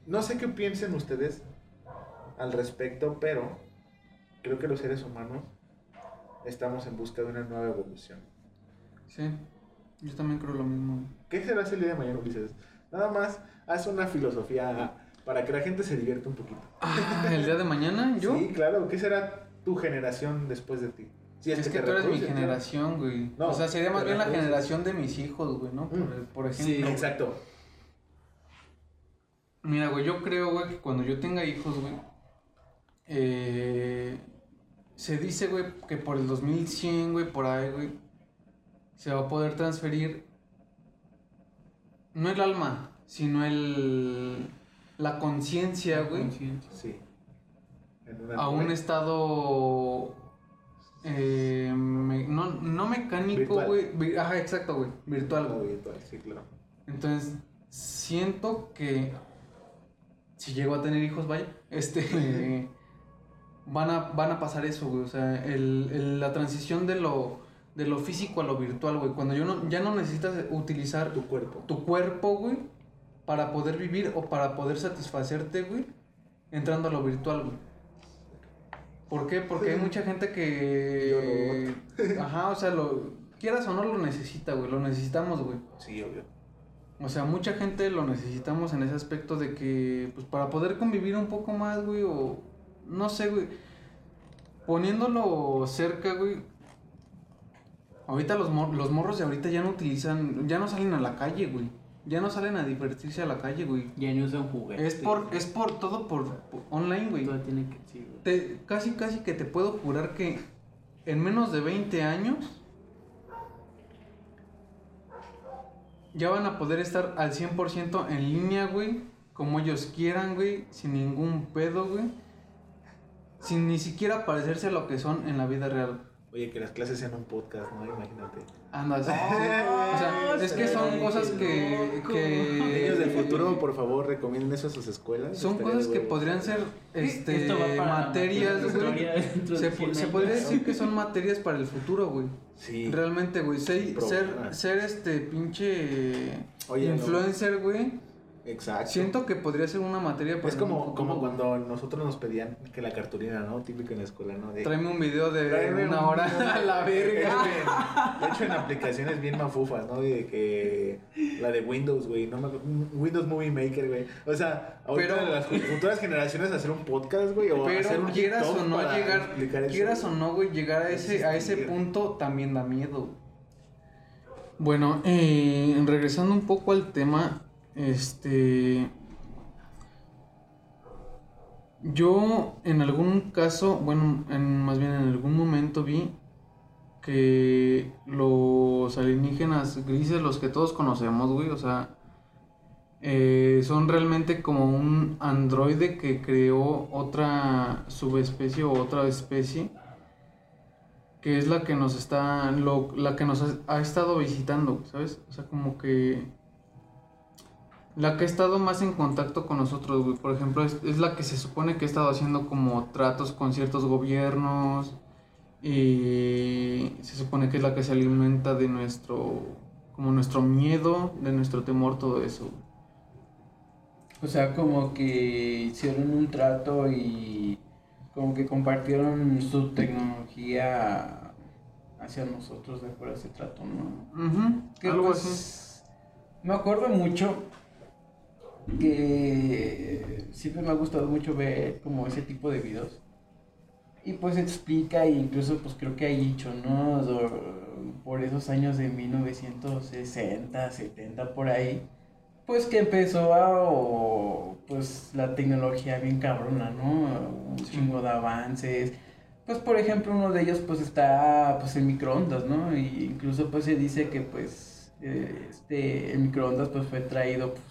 no sé qué piensen ustedes al respecto, pero creo que los seres humanos estamos en busca de una nueva evolución. Sí, yo también creo lo mismo. ¿Qué será el día de mañana, Ulises? Nada más, haz una filosofía para que la gente se divierta un poquito. Ah, el día de mañana, yo. Sí, claro. ¿Qué será tu generación después de ti? Si es, que, tú eres mi generación, güey. No, o sea, sería más bien la generación de mis hijos, güey, ¿no? Por, Mm. por ejemplo. Sí. güey. Exacto. Mira, güey, yo creo, güey, que cuando yo tenga hijos, güey, eh, se dice, güey, que por el 2100, güey, por ahí, güey, se va a poder transferir no el alma, sino el la conciencia, güey. Sí. A un estado eh, me- no, no mecánico, güey, ajá, exacto, güey, virtual, virtual, sí, claro. Entonces, siento que si llego a tener hijos, vaya, este van a, van a pasar eso, güey. O sea, el, el- la transición de lo, de lo físico a lo virtual, güey. Cuando yo no, ya no necesitas utilizar Tu cuerpo. tu cuerpo, güey, para poder vivir o para poder satisfacerte, güey, entrando a lo virtual, güey. ¿Por qué? Porque hay mucha gente que... Ajá, o sea, lo... Quieras o no lo necesita, güey. Lo necesitamos, güey. Sí, obvio. O sea, mucha gente lo necesitamos en ese aspecto de que, pues para poder convivir un poco más, güey, o no sé, güey. Poniéndolo cerca, güey. Ahorita los, mor- los morros de ahorita ya no utilizan, ya no salen a la calle, güey. Ya no salen a divertirse a la calle, güey. Ya no usan juguetes. Es por, es por todo por, por online, güey. Todo tiene que sí, güey. Te- casi, casi que te puedo jurar que en menos de 20 años ya van a poder estar al 100% en línea, güey, como ellos quieran, güey, sin ningún pedo, güey. Sin ni siquiera parecerse a lo que son en la vida real. Oye, que las clases sean un podcast, ¿no? Imagínate. Anda, sí. o sea, es que son cosas que, que Niños del futuro, por favor, recomienden eso a sus escuelas. son Estaría cosas que podrían ser este Esto va para materias, güey. Se, 100 se podría decir que son materias para el futuro, güey. Sí. Realmente, güey, ser, ser, problema. ser este pinche Oye, influencer, güey. Exacto. Siento que podría ser una materia para Es como, como cuando nosotros nos pedían que la cartulina, ¿no? Típico en la escuela, ¿no? De, Tráeme un video de Tráeme una un- hora a la De hecho, verga. en, de hecho, en aplicaciones bien mafufas, ¿no? De que la de Windows, güey, no me acuerdo, Windows Movie Maker, güey. O sea, ahorita Pero- las futuras generaciones hacer un podcast, güey, o hacer Pero un quieras TikTok o no llegar, eso. quieras o no, güey, llegar a ese, a ese punto también da miedo. Bueno, eh, regresando un poco al tema, este, yo en algún caso, bueno, en, más bien en algún momento vi que los alienígenas grises, los que todos conocemos, güey, o sea, eh, son realmente como un androide que creó otra subespecie o otra especie que es la que nos está lo- la que nos ha estado visitando, ¿sabes? O sea, como que la que ha estado más en contacto con nosotros, güey. Por ejemplo, es, es la que se supone que ha estado haciendo como tratos con ciertos gobiernos y se supone que es la que se alimenta de nuestro como nuestro miedo, de nuestro temor, todo eso. güey. O sea, como que hicieron un trato y como que compartieron su tecnología hacia nosotros de fuera de ese trato, ¿no? Que, algo pues, así. Me acuerdo mucho que siempre me ha gustado mucho ver como ese tipo de videos. Y pues explica, e incluso pues creo que hay dicho, ¿no? Por esos años de 1960, 70, por ahí. Pues que empezó a, o, pues la tecnología bien cabrona, ¿no? Un chingo de avances. Pues por ejemplo uno de ellos pues está pues el microondas, ¿no? Y incluso pues se dice que pues eh, este el microondas pues fue traído pues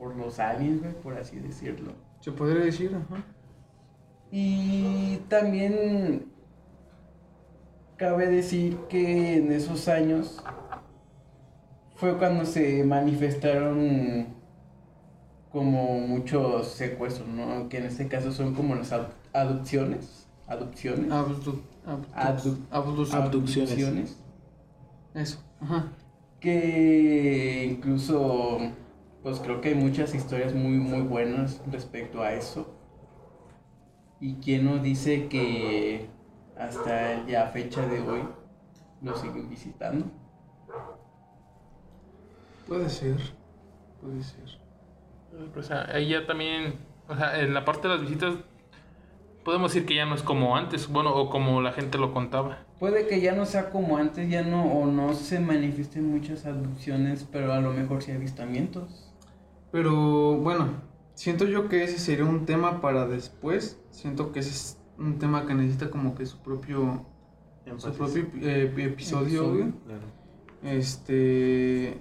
por los aliens, güey, por así decirlo. Se podría decir, ajá. Y también cabe decir que en esos años fue cuando se manifestaron como muchos secuestros, ¿no? Que en este caso son como las ad- adopciones. Adopciones. Abdu- abdu- abducciones. Eso, ajá. Que incluso, pues creo que hay muchas historias muy, muy buenas respecto a eso. Y quien nos dice que hasta el día fecha de hoy lo siguen visitando. Puede ser. Puede ser. O sea, ahí ya también, o sea, en la parte de las visitas, podemos decir que ya no es como antes, bueno, o como la gente lo contaba. Puede que ya no sea como antes, ya no, o no se manifiesten muchas abducciones, pero a lo mejor sí avistamientos. Pero bueno, siento yo que ese sería un tema para después. Siento que ese es un tema que necesita como que su propio, su propio eh, episodio, Episodio. güey. Claro. Este.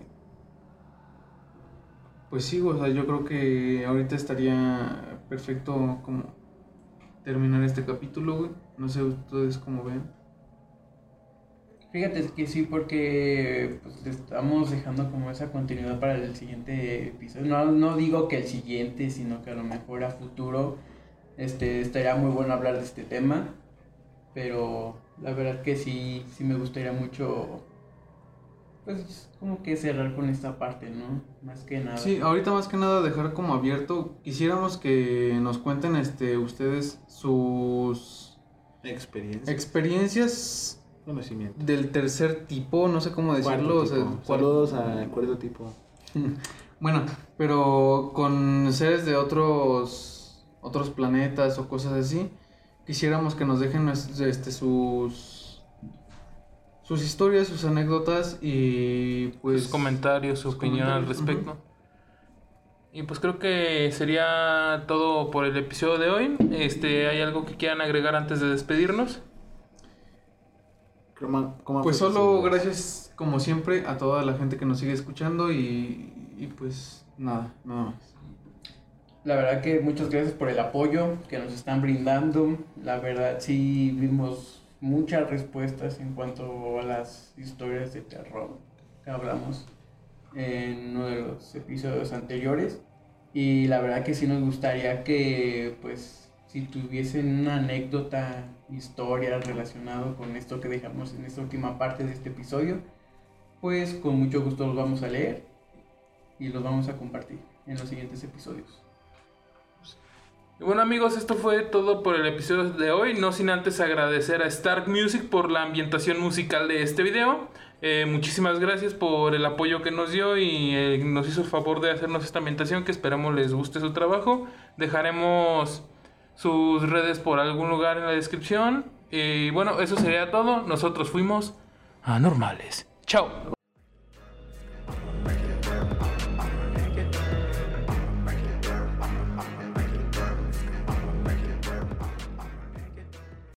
Pues sí, o sea, yo creo que ahorita estaría perfecto como terminar este capítulo, güey. No sé ustedes cómo ven. Fíjate que sí, porque pues, le estamos dejando como esa continuidad para el siguiente episodio. No, no digo que el siguiente, sino que a lo mejor a futuro este, estaría muy bueno hablar de este tema. Pero la verdad que sí, sí me gustaría mucho, pues como que cerrar con esta parte, ¿no? Más que nada. Sí, ahorita más que nada dejar como abierto. Quisiéramos que nos cuenten este ustedes sus Experiencia. experiencias Conocimiento. del tercer tipo, no sé cómo decirlo. O sea, Saludos al cuarto tipo. Bueno, pero con seres de otros otros planetas o cosas así, quisiéramos que nos dejen este, sus sus historias, sus anécdotas y pues sus comentarios, su sus opinión al respecto. Y pues creo que sería todo por el episodio de hoy. Este, ¿hay algo que quieran agregar antes de despedirnos? ¿Cómo- cómo Pues solo gracias, como siempre, a toda la gente que nos sigue escuchando y, y pues nada, nada más. La verdad que muchas gracias por el apoyo que nos están brindando. La verdad sí vimos muchas respuestas en cuanto a las historias de terror que hablamos en uno de los episodios anteriores. Y la verdad que sí nos gustaría que pues si tuviesen una anécdota, historia relacionado con esto que dejamos en esta última parte de este episodio, pues con mucho gusto los vamos a leer y los vamos a compartir en los siguientes episodios. Bueno amigos, esto fue todo por el episodio de hoy. No sin antes agradecer a Stark Music por la ambientación musical de este video. Eh, muchísimas gracias por el apoyo que nos dio y eh, nos hizo el favor de hacernos esta ambientación que esperamos les guste su trabajo. Dejaremos sus redes por algún lugar en la descripción. Y bueno, eso sería todo. Nosotros fuimos anormales. Chao.